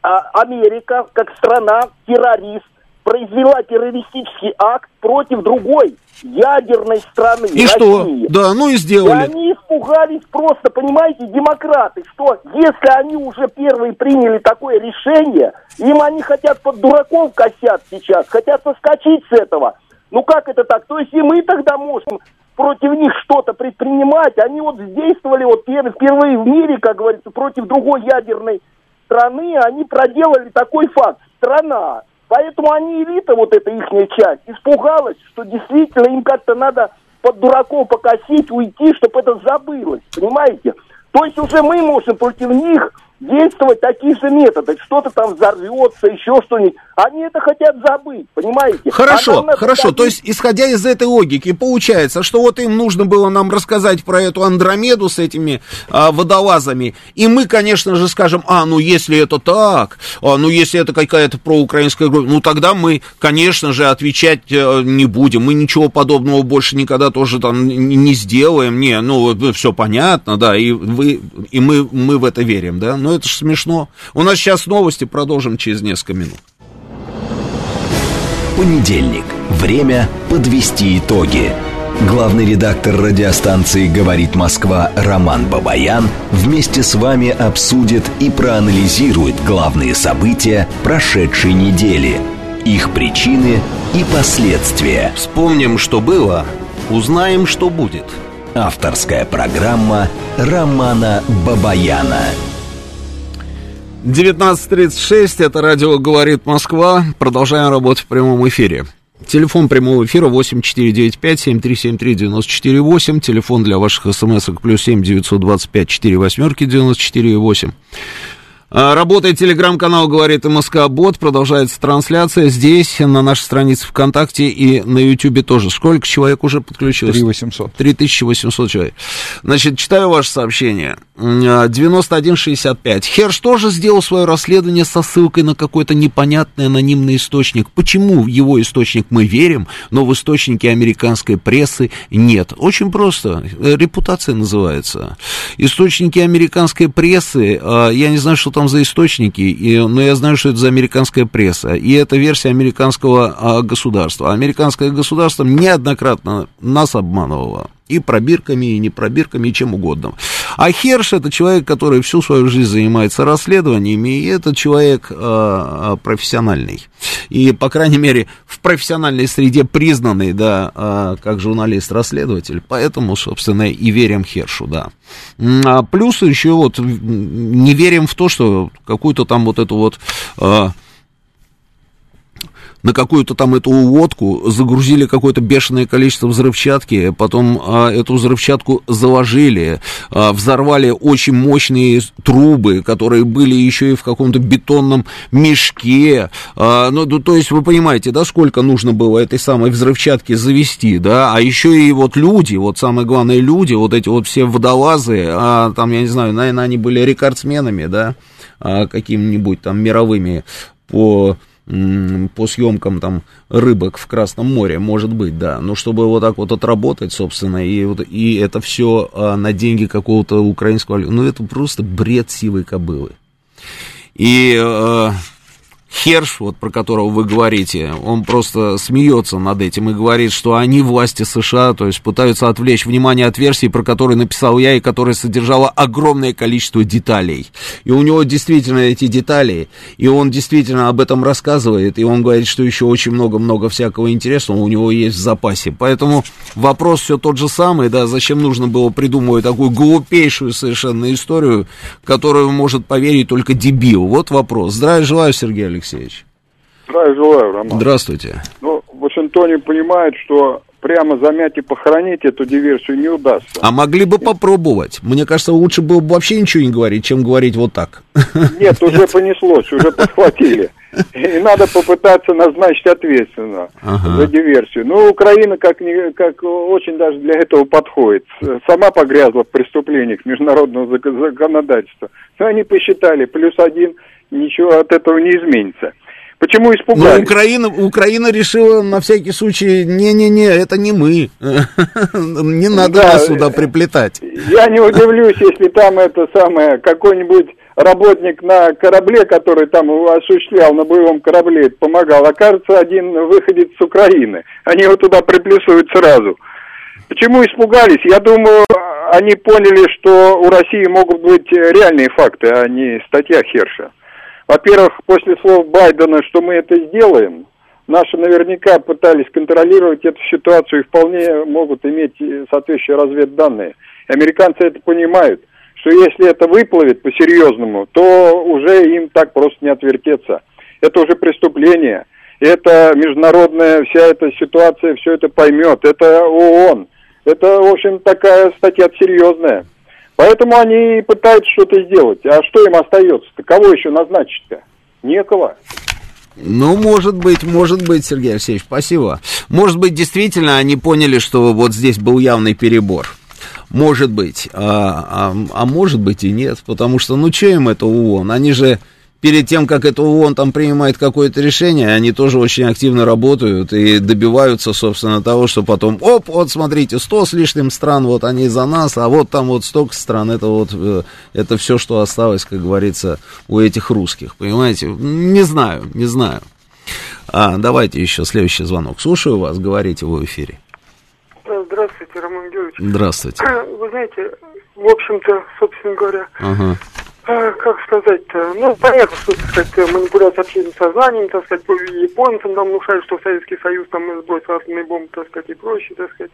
Америка, как страна, террорист, произвела террористический акт против другой ядерной страны. И России. что? Да, ну и сделали. И они испугались просто, понимаете, демократы, что если они уже первые приняли такое решение, им они хотят под дураков косят сейчас, хотят соскочить с этого. Ну как это так? То есть и мы тогда можем против них что-то предпринимать. Они вот действовали вот впервые в мире, как говорится, против другой ядерной страны, они проделали такой факт. Страна. Поэтому они элита, вот эта их часть, испугалась, что действительно им как-то надо под дураков покосить, уйти, чтобы это забылось. Понимаете? То есть уже мы можем против них действовать такие же методы. Что-то там взорвется, еще что-нибудь. Они это хотят забыть, понимаете? Хорошо, а хорошо. То есть, исходя из этой логики, получается, что вот им нужно было нам рассказать про эту Андромеду с этими а, водолазами. И мы, конечно же, скажем, а, ну если это так, а, ну если это какая-то проукраинская группа, ну тогда мы, конечно же, отвечать а, не будем. Мы ничего подобного больше никогда тоже там не, не сделаем. Не, ну все понятно, да, и, вы, и мы, мы в это верим, да. Ну это же смешно. У нас сейчас новости, продолжим через несколько минут. Понедельник. Время подвести итоги. Главный редактор радиостанции «Говорит Москва» Роман Бабаян вместе с вами обсудит и проанализирует главные события прошедшей недели. их причины и последствия. Вспомним, что было, узнаем, что будет. Авторская программа Романа Бабаяна. 19.36, это радио «Говорит Москва». Продолжаем работать в прямом эфире. Телефон прямого эфира 8495-7373-94-8. Телефон для ваших смс-ок плюс 7 925 4 восьмерки 94-8. А, работает телеграм-канал «Говорит МСК Бот». Продолжается трансляция здесь, на нашей странице ВКонтакте и на Ютьюбе тоже. Сколько человек уже подключилось? 3800. 3800 человек. Значит, читаю ваше сообщение. 9165. Херш тоже сделал свое расследование со ссылкой на какой-то непонятный анонимный источник. Почему в его источник мы верим, но в источнике американской прессы нет? Очень просто. Репутация называется. Источники американской прессы, а, я не знаю, что там за источники, и, но я знаю, что это за американская пресса. И это версия американского а, государства. Американское государство неоднократно нас обманывало. И пробирками, и не пробирками, и чем угодно. А Херш это человек, который всю свою жизнь занимается расследованиями, и это человек э, профессиональный. И, по крайней мере, в профессиональной среде признанный, да, э, как журналист-расследователь. Поэтому, собственно, и верим Хершу, да. А плюс еще вот не верим в то, что какую-то там вот эту вот... Э, на какую-то там эту лодку, загрузили какое-то бешеное количество взрывчатки, потом а, эту взрывчатку заложили, а, взорвали очень мощные трубы, которые были еще и в каком-то бетонном мешке. А, ну, то есть вы понимаете, да, сколько нужно было этой самой взрывчатки завести, да, а еще и вот люди, вот самое главное люди, вот эти вот все водолазы, а, там, я не знаю, наверное, они были рекордсменами, да, а, какими-нибудь там мировыми по по съемкам там рыбок в Красном море, может быть, да, но чтобы вот так вот отработать, собственно, и, вот, и это все а, на деньги какого-то украинского, ну это просто бред сивой кобылы. И а, Херш, вот про которого вы говорите, он просто смеется над этим и говорит, что они власти США, то есть пытаются отвлечь внимание от версии, про которую написал я, и которая содержала огромное количество деталей. И у него действительно эти детали, и он действительно об этом рассказывает, и он говорит, что еще очень много-много всякого интересного у него есть в запасе. Поэтому вопрос все тот же самый, да, зачем нужно было придумывать такую глупейшую совершенно историю, которую может поверить только дебил. Вот вопрос. Здравия желаю, Сергей Алексеевич. Алексеевич. Здравия желаю, Роман. Здравствуйте. Ну, Вашингтоне понимают, что прямо замять и похоронить эту диверсию не удастся. А могли бы попробовать. Мне кажется, лучше было бы вообще ничего не говорить, чем говорить вот так. Нет, [LAUGHS] уже понеслось, уже подхватили. И надо попытаться назначить ответственно ага. за диверсию. Ну, Украина как, не, как очень даже для этого подходит. Сама погрязла в преступлениях международного законодательства. Но они посчитали, плюс один – ничего от этого не изменится. Почему испугались? Ну, Украина, Украина решила на всякий случай, не-не-не, это не мы. [LAUGHS] Не надо да, нас сюда приплетать. Я не удивлюсь, если там это самое, какой-нибудь работник на корабле, который там осуществлял на боевом корабле, помогал, окажется один выходит с Украины. Они его туда приплюсуют сразу. Почему испугались? Я думаю, они поняли, что у России могут быть реальные факты, а не статья Херша. Во-первых, после слов Байдена, что мы это сделаем, наши наверняка пытались контролировать эту ситуацию и вполне могут иметь соответствующие разведданные. Американцы это понимают, что если это выплывет по-серьезному, то уже им так просто не отвертеться. Это уже преступление. Это международная вся эта ситуация, все это поймет. Это ООН. Это, в общем, такая статья серьезная. Поэтому они пытаются что-то сделать. А что им остается-то? Кого еще назначить-то? Некого. Ну, может быть, может быть, Сергей Алексеевич, спасибо. Может быть, действительно, они поняли, что вот здесь был явный перебор. Может быть, а, а, а может быть и нет, потому что, ну, что им это ООН? Они же перед тем, как это ООН там принимает какое-то решение, они тоже очень активно работают и добиваются, собственно, того, что потом, оп, вот смотрите, сто с лишним стран, вот они за нас, а вот там вот столько стран, это вот, э, это все, что осталось, как говорится, у этих русских, понимаете? Не знаю, не знаю. А, давайте еще следующий звонок. Слушаю вас, говорите вы в эфире. Здравствуйте, Роман Георгиевич. Здравствуйте. Вы знаете, в общем-то, собственно говоря, ага как сказать-то, ну, понятно, что, так сказать, манипуляция общественным сознанием, так сказать, японцам нам внушают, что Советский Союз там сбросил атомные бомбы, так сказать, и прочее, так сказать.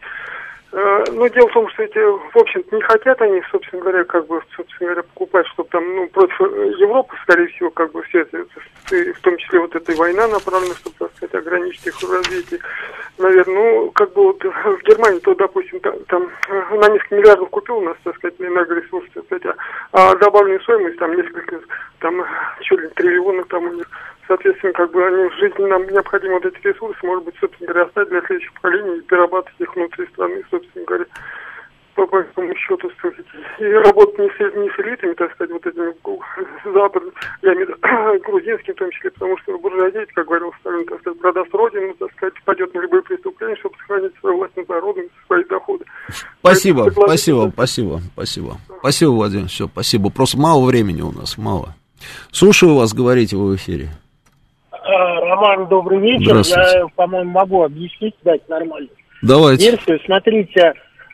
Э, Но дело в том, что эти, в общем-то, не хотят они, собственно говоря, как бы, собственно говоря, покупать, чтобы там, ну, против Европы, скорее всего, как бы все это, в том числе вот эта война направлена, чтобы, так сказать, ограничить их развитие. Наверное, ну, как бы вот в Германии, то, допустим, там, там э, на несколько миллиардов купил у нас, так сказать, энергоресурсы, сказать, а, а добавленную стоимость там несколько, там, чуть ли триллионов там у них соответственно, как бы они в жизни нам необходимы вот эти ресурсы, может быть, собственно говоря, оставить для следующих поколений и перерабатывать их внутри страны, собственно говоря, по большому счету, сказать, и работать не с, не с элитами, так сказать, вот этими [LAUGHS] западными, я имею в виду [COUGHS] грузинскими в том числе, потому что буржуазия, как говорил Сталин, так сказать, продаст родину, так сказать, пойдет на любые преступления, чтобы сохранить свою власть над народом, свои доходы. Спасибо, Поэтому, спасибо, спасибо, спасибо. Спасибо, Владимир, все, спасибо. Просто мало времени у нас, мало. Слушаю вас, говорите вы в эфире. Роман, добрый вечер. Я, по-моему, могу объяснить, дать нормально. Давайте. Версию. Смотрите,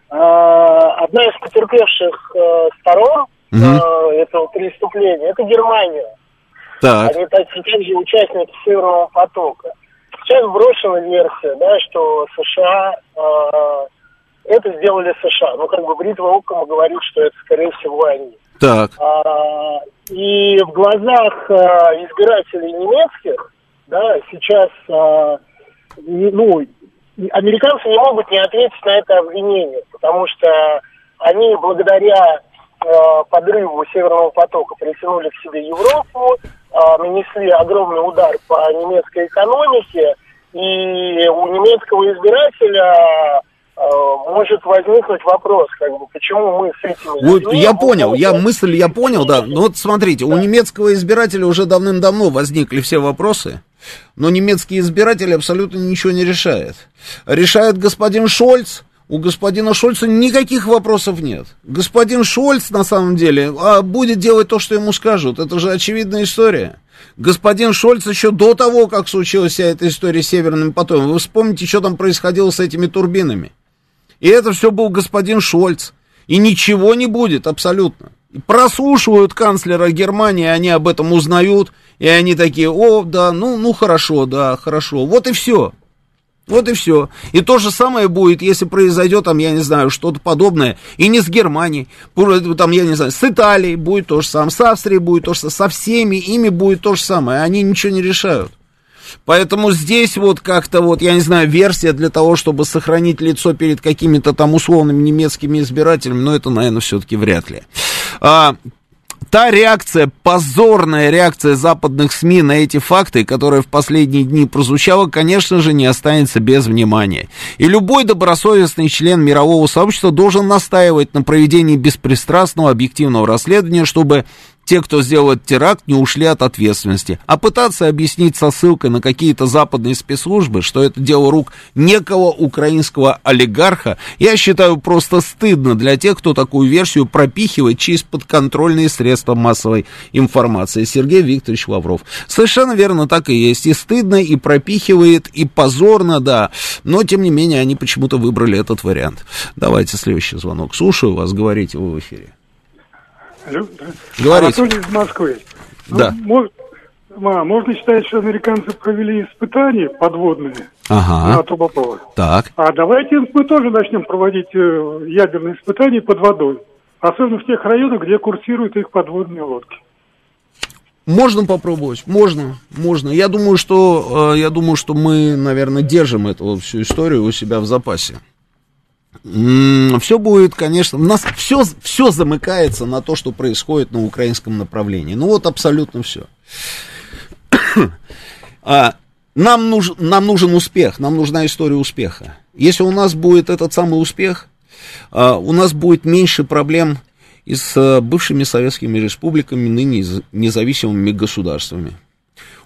а, одна из потерпевших э, сторон угу. этого преступления – это Германия. Так. Они также участники Северного потока. Сейчас брошена версия, да, что США это сделали США. Ну, как бы бритва оком говорит, что это, скорее всего, они. Так. А, и в глазах а, избирателей немецких да, сейчас, э, ну, американцы не могут не ответить на это обвинение, потому что они благодаря э, подрыву Северного потока притянули к себе Европу, э, нанесли огромный удар по немецкой экономике, и у немецкого избирателя может возникнуть вопрос, как бы, почему мы с этими... Вот, я понял, я мысль я понял, да. Ну вот смотрите, да. у немецкого избирателя уже давным-давно возникли все вопросы, но немецкий избиратель абсолютно ничего не решает. Решает господин Шольц, у господина Шольца никаких вопросов нет. Господин Шольц, на самом деле, а, будет делать то, что ему скажут. Это же очевидная история. Господин Шольц еще до того, как случилась вся эта история с Северным потоком, вы вспомните, что там происходило с этими турбинами. И это все был господин Шольц. И ничего не будет абсолютно. Прослушивают канцлера Германии, они об этом узнают, и они такие, о, да, ну, ну хорошо, да, хорошо. Вот и все. Вот и все. И то же самое будет, если произойдет там, я не знаю, что-то подобное. И не с Германией, там, я не знаю, с Италией будет то же самое, с Австрией будет то же самое, со всеми ими будет то же самое. Они ничего не решают. Поэтому здесь вот как-то вот, я не знаю, версия для того, чтобы сохранить лицо перед какими-то там условными немецкими избирателями, но это, наверное, все-таки вряд ли. А, та реакция, позорная реакция западных СМИ на эти факты, которая в последние дни прозвучала, конечно же, не останется без внимания. И любой добросовестный член мирового сообщества должен настаивать на проведении беспристрастного объективного расследования, чтобы те, кто сделал этот теракт, не ушли от ответственности. А пытаться объяснить со ссылкой на какие-то западные спецслужбы, что это дело рук некого украинского олигарха, я считаю просто стыдно для тех, кто такую версию пропихивает через подконтрольные средства массовой информации. Сергей Викторович Лавров. Совершенно верно, так и есть. И стыдно, и пропихивает, и позорно, да. Но, тем не менее, они почему-то выбрали этот вариант. Давайте следующий звонок. Слушаю вас, говорите вы в эфире. Алло, да. Говорите. Анатолий из Москвы. Да. Ну, может, а, можно считать, что американцы провели испытания подводные ага. на трубопровод. Так. А давайте мы тоже начнем проводить э, ядерные испытания под водой. Особенно в тех районах, где курсируют их подводные лодки. Можно попробовать, можно, можно. Я думаю, что, э, я думаю, что мы, наверное, держим эту всю историю у себя в запасе. Все будет, конечно, у нас все, все замыкается на то, что происходит на украинском направлении. Ну вот абсолютно все. [COUGHS] а, нам, нужен, нам нужен успех, нам нужна история успеха. Если у нас будет этот самый успех, а, у нас будет меньше проблем и с а, бывшими советскими республиками, ныне независимыми государствами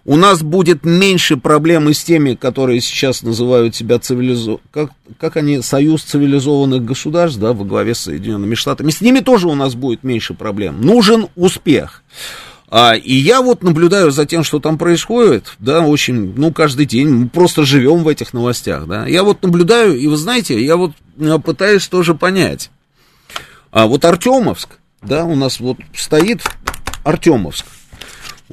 у нас будет меньше проблем и с теми, которые сейчас называют себя цивилизованными, как, как они, союз цивилизованных государств, да, во главе с Соединенными Штатами, с ними тоже у нас будет меньше проблем. Нужен успех. А, и я вот наблюдаю за тем, что там происходит, да, очень, ну, каждый день, мы просто живем в этих новостях, да. Я вот наблюдаю, и вы знаете, я вот э, пытаюсь тоже понять. А вот Артемовск, да, у нас вот стоит Артемовск.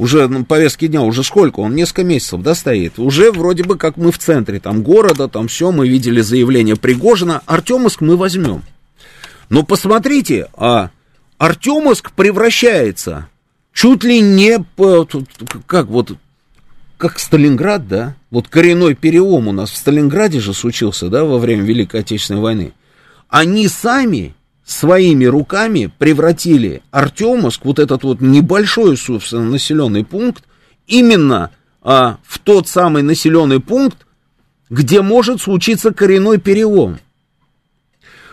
Уже на повестке дня, уже сколько? Он несколько месяцев, да, стоит. Уже вроде бы как мы в центре там города, там все, мы видели заявление Пригожина. Артемовск мы возьмем. Но посмотрите, а Артемовск превращается чуть ли не как вот как Сталинград, да? Вот коренной перелом у нас в Сталинграде же случился, да, во время Великой Отечественной войны. Они сами своими руками превратили Артемовск, вот этот вот небольшой, собственно, населенный пункт, именно а, в тот самый населенный пункт, где может случиться коренной перелом.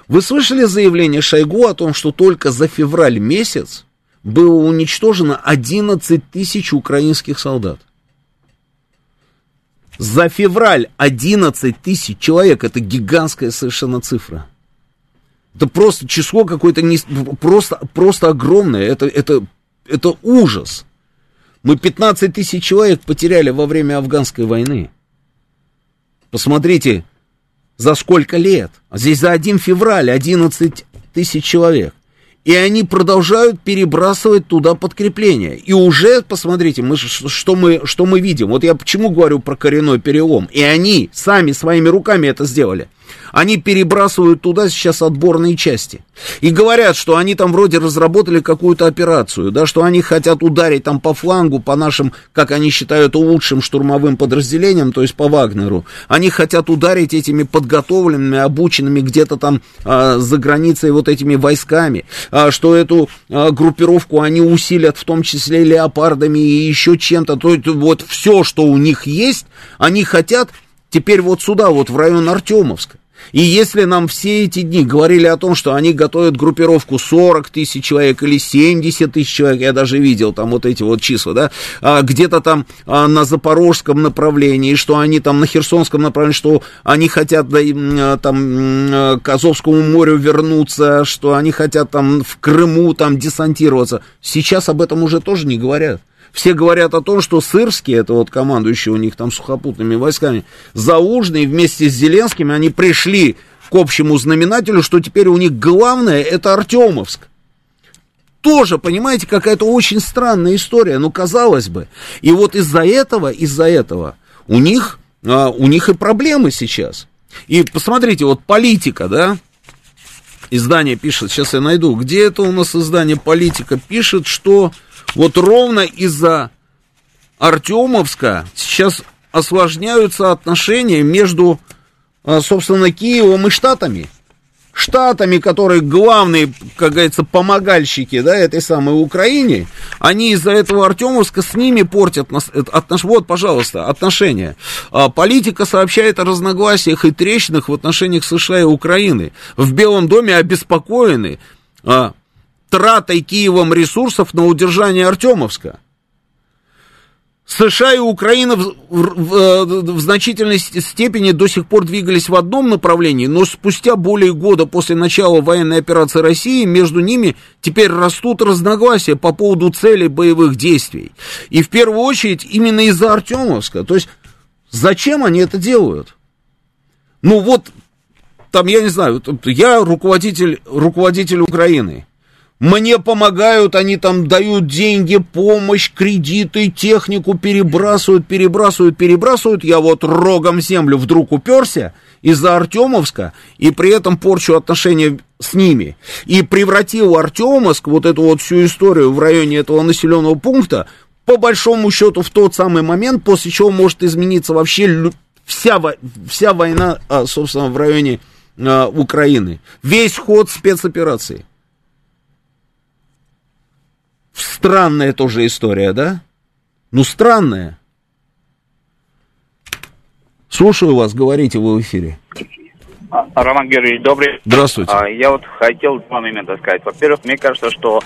Вы слышали заявление Шойгу о том, что только за февраль месяц было уничтожено 11 тысяч украинских солдат? За февраль 11 тысяч человек, это гигантская совершенно цифра. Это просто число какое-то не, просто, просто огромное, это, это, это ужас. Мы 15 тысяч человек потеряли во время афганской войны. Посмотрите, за сколько лет. А здесь за 1 февраль 11 тысяч человек и они продолжают перебрасывать туда подкрепления. И уже, посмотрите, мы, что, мы, что мы видим. Вот я почему говорю про коренной перелом. И они сами своими руками это сделали. Они перебрасывают туда сейчас отборные части. И говорят, что они там вроде разработали какую-то операцию, да, что они хотят ударить там по флангу, по нашим, как они считают, лучшим штурмовым подразделениям, то есть по Вагнеру. Они хотят ударить этими подготовленными, обученными где-то там а, за границей вот этими войсками, а, что эту а, группировку они усилят в том числе леопардами и еще чем-то. То есть вот все, что у них есть, они хотят теперь вот сюда, вот в район Артемовска. И если нам все эти дни говорили о том, что они готовят группировку 40 тысяч человек или 70 тысяч человек, я даже видел там вот эти вот числа, да, а, где-то там а, на запорожском направлении, что они там на херсонском направлении, что они хотят да, а, там к Азовскому морю вернуться, что они хотят там в Крыму там десантироваться. Сейчас об этом уже тоже не говорят. Все говорят о том, что Сырский, это вот командующий у них там сухопутными войсками, Заужный вместе с Зеленским, они пришли к общему знаменателю, что теперь у них главное это Артемовск. Тоже, понимаете, какая-то очень странная история, ну, казалось бы. И вот из-за этого, из-за этого у них, а, у них и проблемы сейчас. И посмотрите, вот политика, да, издание пишет, сейчас я найду, где это у нас издание политика пишет, что вот ровно из-за Артемовска сейчас осложняются отношения между, а, собственно, Киевом и Штатами. Штатами, которые главные, как говорится, помогальщики, да, этой самой Украине, они из-за этого Артемовска с ними портят отнош... вот, пожалуйста, отношения. А, политика сообщает о разногласиях и трещинах в отношениях США и Украины. В Белом доме обеспокоены а, тратой Киевом ресурсов на удержание Артемовска. США и Украина в, в, э, в значительной степени до сих пор двигались в одном направлении, но спустя более года после начала военной операции России между ними теперь растут разногласия по поводу целей боевых действий. И в первую очередь именно из-за Артемовска. То есть зачем они это делают? Ну вот, там, я не знаю, я руководитель, руководитель Украины. Мне помогают, они там дают деньги, помощь, кредиты, технику перебрасывают, перебрасывают, перебрасывают. Я вот рогом землю вдруг уперся из-за Артемовска и при этом порчу отношения с ними. И превратил Артемовск, вот эту вот всю историю в районе этого населенного пункта, по большому счету в тот самый момент, после чего может измениться вообще вся, вся война, а, собственно, в районе а, Украины. Весь ход спецоперации. Странная тоже история, да? Ну, странная. Слушаю вас, говорите вы в эфире. А, Роман Георгиевич, добрый. Здравствуйте. А, я вот хотел два момента сказать. Во-первых, мне кажется, что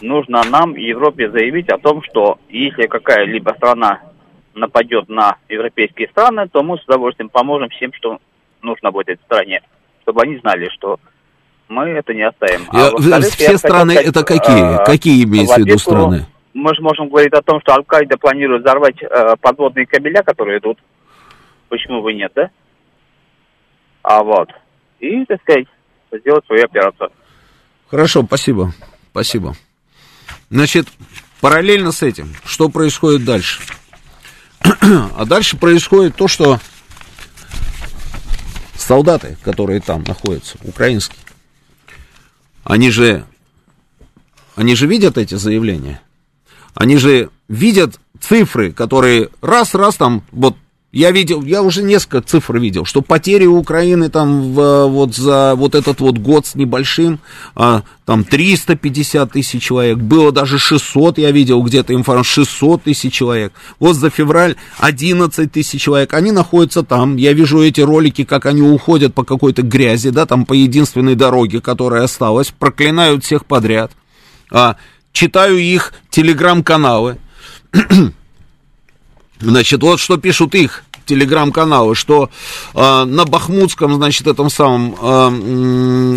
нужно нам, Европе, заявить о том, что если какая-либо страна нападет на европейские страны, то мы с удовольствием поможем всем, что нужно будет этой стране, чтобы они знали, что мы это не оставим. А все страны сказать, это какие? А, какие имеется в виду страны? Мы же можем говорить о том, что Аль-Каида планирует взорвать э, подводные кабеля, которые идут. Почему бы нет, да? А вот. И, так сказать, сделать свою операцию. Хорошо, спасибо. Спасибо. Значит, Параллельно с этим, что происходит дальше? [CLEARS THROAT] а дальше происходит то, что солдаты, которые там находятся, украинские, они же, они же видят эти заявления, они же видят цифры, которые раз-раз там, вот я видел, я уже несколько цифр видел, что потери Украины там в, вот за вот этот вот год с небольшим, а, там 350 тысяч человек, было даже 600, я видел где-то информацию, 600 тысяч человек. Вот за февраль 11 тысяч человек, они находятся там, я вижу эти ролики, как они уходят по какой-то грязи, да, там по единственной дороге, которая осталась, проклинают всех подряд, а, читаю их телеграм-каналы, [CLEARS THROAT] Значит, вот что пишут их телеграм-каналы, что э, на Бахмутском, значит, этом самом э,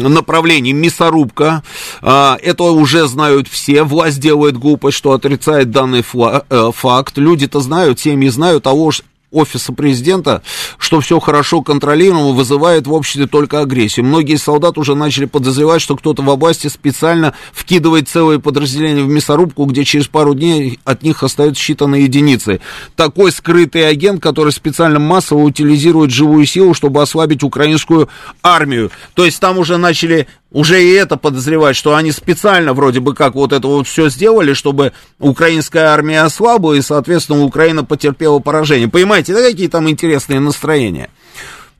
направлении мясорубка, э, это уже знают все, власть делает глупость, что отрицает данный фла, э, факт, люди-то знают, семьи знают, а ложь офиса президента, что все хорошо контролируемо, вызывает в обществе только агрессию. Многие солдаты уже начали подозревать, что кто-то в области специально вкидывает целые подразделения в мясорубку, где через пару дней от них остаются считанные единицы. Такой скрытый агент, который специально массово утилизирует живую силу, чтобы ослабить украинскую армию. То есть там уже начали уже и это подозревать, что они специально вроде бы как вот это вот все сделали, чтобы украинская армия ослабла, и, соответственно, Украина потерпела поражение. Понимаете, да, какие там интересные настроения?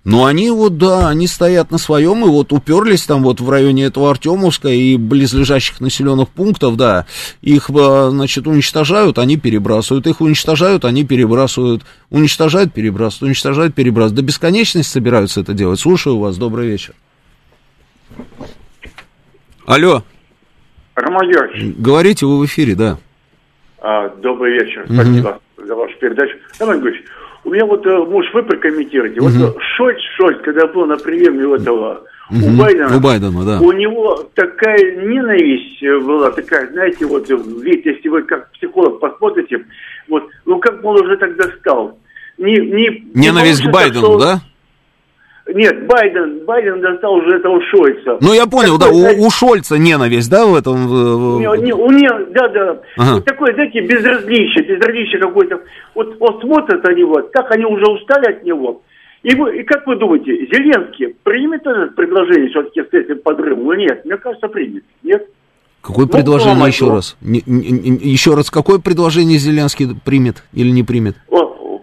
Но они вот, да, они стоят на своем, и вот уперлись там вот в районе этого Артемовска и близлежащих населенных пунктов, да, их, а, значит, уничтожают, они перебрасывают, их уничтожают, они перебрасывают, уничтожают, перебрасывают, уничтожают, перебрасывают. До бесконечности собираются это делать. Слушаю вас, добрый вечер. Алло. Роман Георгиевич. Говорите, вы в эфире, да. А, добрый вечер. Угу. Спасибо за вашу передачу. Роман Георгиевич, у меня вот э, муж, вы прокомментируете. Угу. Вот Шольц, Шольц, когда был на приеме у этого, угу. у Байдена, у Байдена, да. У него такая ненависть была, такая, знаете, вот, видите, если вы как психолог посмотрите, вот, ну как он уже тогда стал. Не, не, Ненависть не к Байдену, так, что... да? Нет, Байден, Байден достал уже этого Шольца. Ну, я понял, такой, да, знаете, у, у Шольца ненависть, да, в этом? Не, не, у него, да, да. Ага. Вот такое, знаете, безразличие, безразличие какое-то. Вот, вот смотрят они вот, как они уже устали от него. И, вы, и как вы думаете, Зеленский примет это предложение все-таки с этим подрывом или нет? Мне кажется, примет. Нет? Какое ну, предложение еще раз? Не, не, не, еще раз, какое предложение Зеленский примет или не примет? О,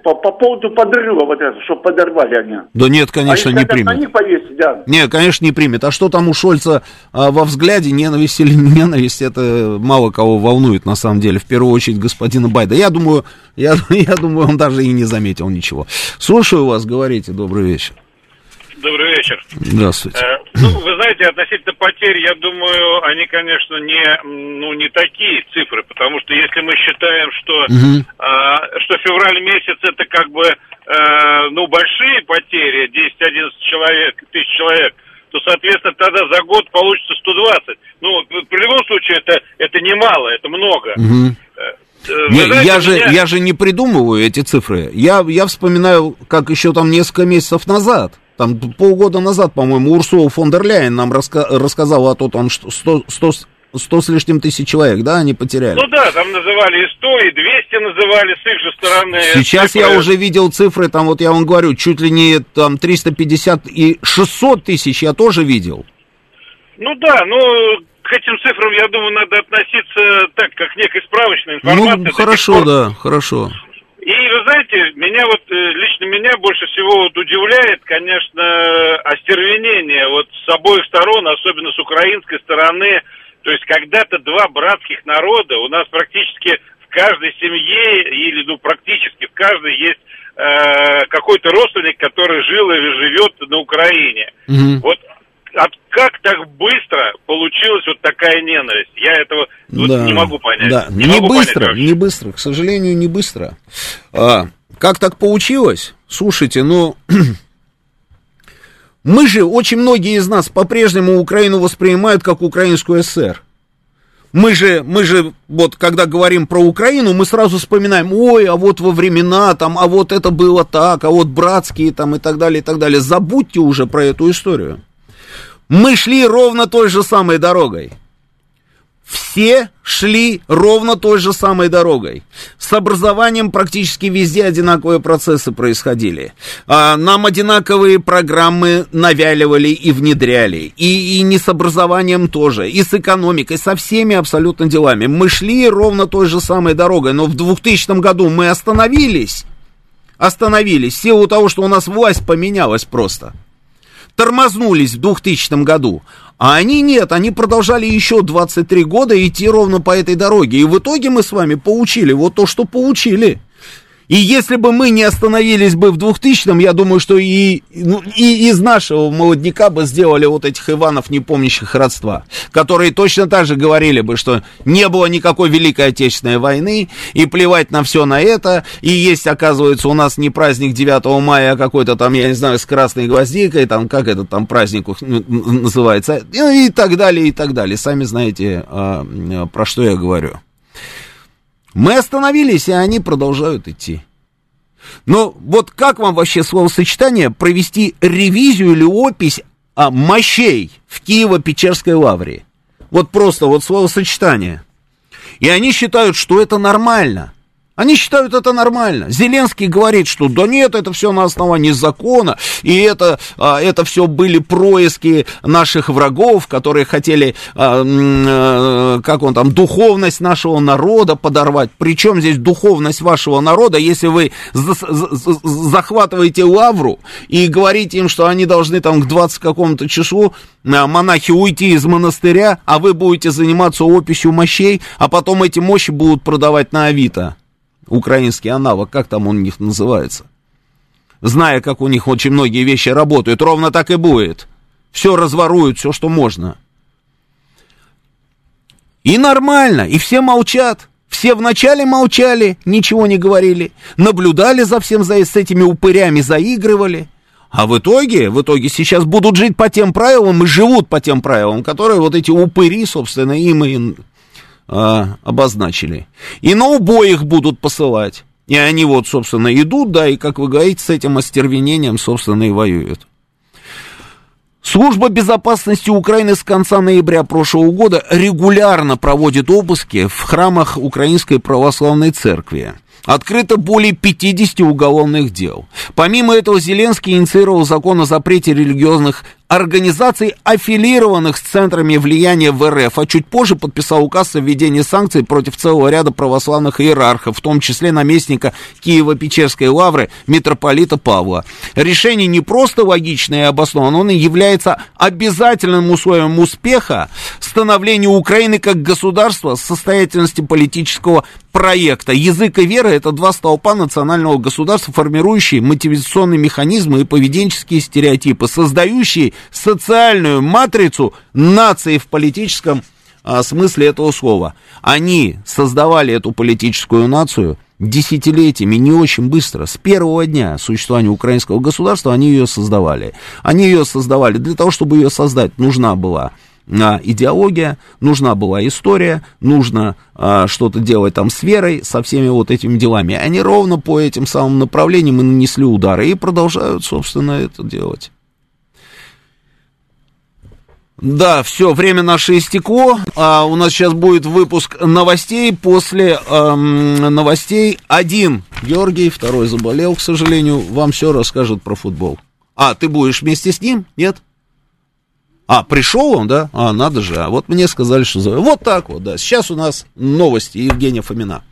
по, по поводу подрыва вот это, чтобы подорвали они. Да нет, конечно, а не примет. На них повесить, да. Нет, конечно, не примет. А что там у Шольца а, во взгляде, ненависть или не [LAUGHS] ненависть, это мало кого волнует, на самом деле. В первую очередь господина Байда. Я думаю, я, [LAUGHS] я думаю, он даже и не заметил ничего. Слушаю вас, говорите, добрый вечер. Добрый вечер. Здравствуйте. Э, ну, вы знаете, относительно потерь, я думаю, они, конечно, не, ну, не такие цифры, потому что если мы считаем, что, угу. э, что февраль месяц это как бы, э, ну, большие потери, 10-11 человек, тысяч человек, то, соответственно, тогда за год получится 120. Ну, в любом случае, это, это немало, это много. Угу. Не, знаете, я, же, меня... я же не придумываю эти цифры. Я, я вспоминаю, как еще там несколько месяцев назад там полгода назад, по-моему, Урсула фон дер Ляйен нам раска- рассказала о том, что 100, 100, 100 с лишним тысяч человек, да, они потеряли. Ну да, там называли и 100, и 200 называли с их же стороны. Сейчас цифры. я уже видел цифры, там вот я вам говорю, чуть ли не там 350 и 600 тысяч я тоже видел. Ну да, ну к этим цифрам, я думаю, надо относиться так, как к некой справочной информации. Ну, хорошо, пор... да, хорошо. И вы знаете, меня вот э, лично меня больше всего вот удивляет, конечно, остервенение вот с обоих сторон, особенно с украинской стороны. То есть когда-то два братских народа, у нас практически в каждой семье или ну практически в каждой есть э, какой-то родственник, который жил или живет на Украине. Mm-hmm. Вот от, как так быстро получилась вот такая ненависть? Я этого вот не могу понять. Да, не, не быстро, понять не быстро, к сожалению, не быстро. А, как так получилось? Слушайте, ну... [CLEARS THROAT] Мы же, очень многие из нас по-прежнему Украину воспринимают как украинскую ССР. Мы же, мы же, вот, когда говорим про Украину, мы сразу вспоминаем, ой, а вот во времена, там, а вот это было так, а вот братские, там, и так далее, и так далее. Забудьте уже про эту историю. Мы шли ровно той же самой дорогой. все шли ровно той же самой дорогой. С образованием практически везде одинаковые процессы происходили. А, нам одинаковые программы навяливали и внедряли. И, и не с образованием тоже, и с экономикой, со всеми абсолютно делами. Мы шли ровно той же самой дорогой, но в 2000 году мы остановились. Остановились в силу того, что у нас власть поменялась просто. Тормознулись в 2000 году. А они нет, они продолжали еще 23 года идти ровно по этой дороге. И в итоге мы с вами получили вот то, что получили. И если бы мы не остановились бы в 2000-м, я думаю, что и, ну, и из нашего молодняка бы сделали вот этих Иванов, не помнящих родства, которые точно так же говорили бы, что не было никакой Великой Отечественной войны, и плевать на все на это, и есть, оказывается, у нас не праздник 9 мая, а какой-то там, я не знаю, с красной гвоздикой, там, как этот там праздник называется, ну, и так далее, и так далее. Сами знаете, а, про что я говорю. Мы остановились, и они продолжают идти. Но вот как вам вообще словосочетание провести ревизию или опись а, мощей в Киево-Печерской лавре? Вот просто вот словосочетание. И они считают, что это нормально. Они считают это нормально. Зеленский говорит, что да нет, это все на основании закона, и это, а, это все были происки наших врагов, которые хотели, а, а, как он там, духовность нашего народа подорвать. Причем здесь духовность вашего народа, если вы захватываете лавру и говорите им, что они должны там к 20 какому-то числу монахи уйти из монастыря, а вы будете заниматься описью мощей, а потом эти мощи будут продавать на Авито украинский аналог, как там он у них называется. Зная, как у них очень многие вещи работают, ровно так и будет. Все разворуют, все, что можно. И нормально, и все молчат. Все вначале молчали, ничего не говорили, наблюдали за всем за, с этими упырями, заигрывали. А в итоге, в итоге сейчас будут жить по тем правилам и живут по тем правилам, которые вот эти упыри, собственно, им и а, обозначили. И на убой их будут посылать. И они вот, собственно, идут, да, и, как вы говорите, с этим остервенением, собственно, и воюют. Служба безопасности Украины с конца ноября прошлого года регулярно проводит обыски в храмах Украинской Православной Церкви. Открыто более 50 уголовных дел. Помимо этого, Зеленский инициировал закон о запрете религиозных организаций, аффилированных с центрами влияния в РФ, а чуть позже подписал указ о введении санкций против целого ряда православных иерархов, в том числе наместника Киева-Печерской лавры митрополита Павла. Решение не просто логичное и обоснованное, оно является обязательным условием успеха становления Украины как государства с состоятельности политического проекта. Язык и вера – это два столпа национального государства, формирующие мотивационные механизмы и поведенческие стереотипы, создающие социальную матрицу нации в политическом а, смысле этого слова. Они создавали эту политическую нацию десятилетиями, не очень быстро. С первого дня существования украинского государства они ее создавали. Они ее создавали для того, чтобы ее создать, нужна была а, идеология, нужна была история, нужно а, что-то делать там с верой, со всеми вот этими делами. Они ровно по этим самым направлениям и нанесли удары и продолжают, собственно, это делать. Да, все, время наше истекло. А, у нас сейчас будет выпуск новостей. После эм, новостей один Георгий, второй заболел, к сожалению. Вам все расскажет про футбол. А, ты будешь вместе с ним? Нет? А, пришел он, да? А, надо же. А вот мне сказали, что... Вот так вот, да. Сейчас у нас новости Евгения Фомина.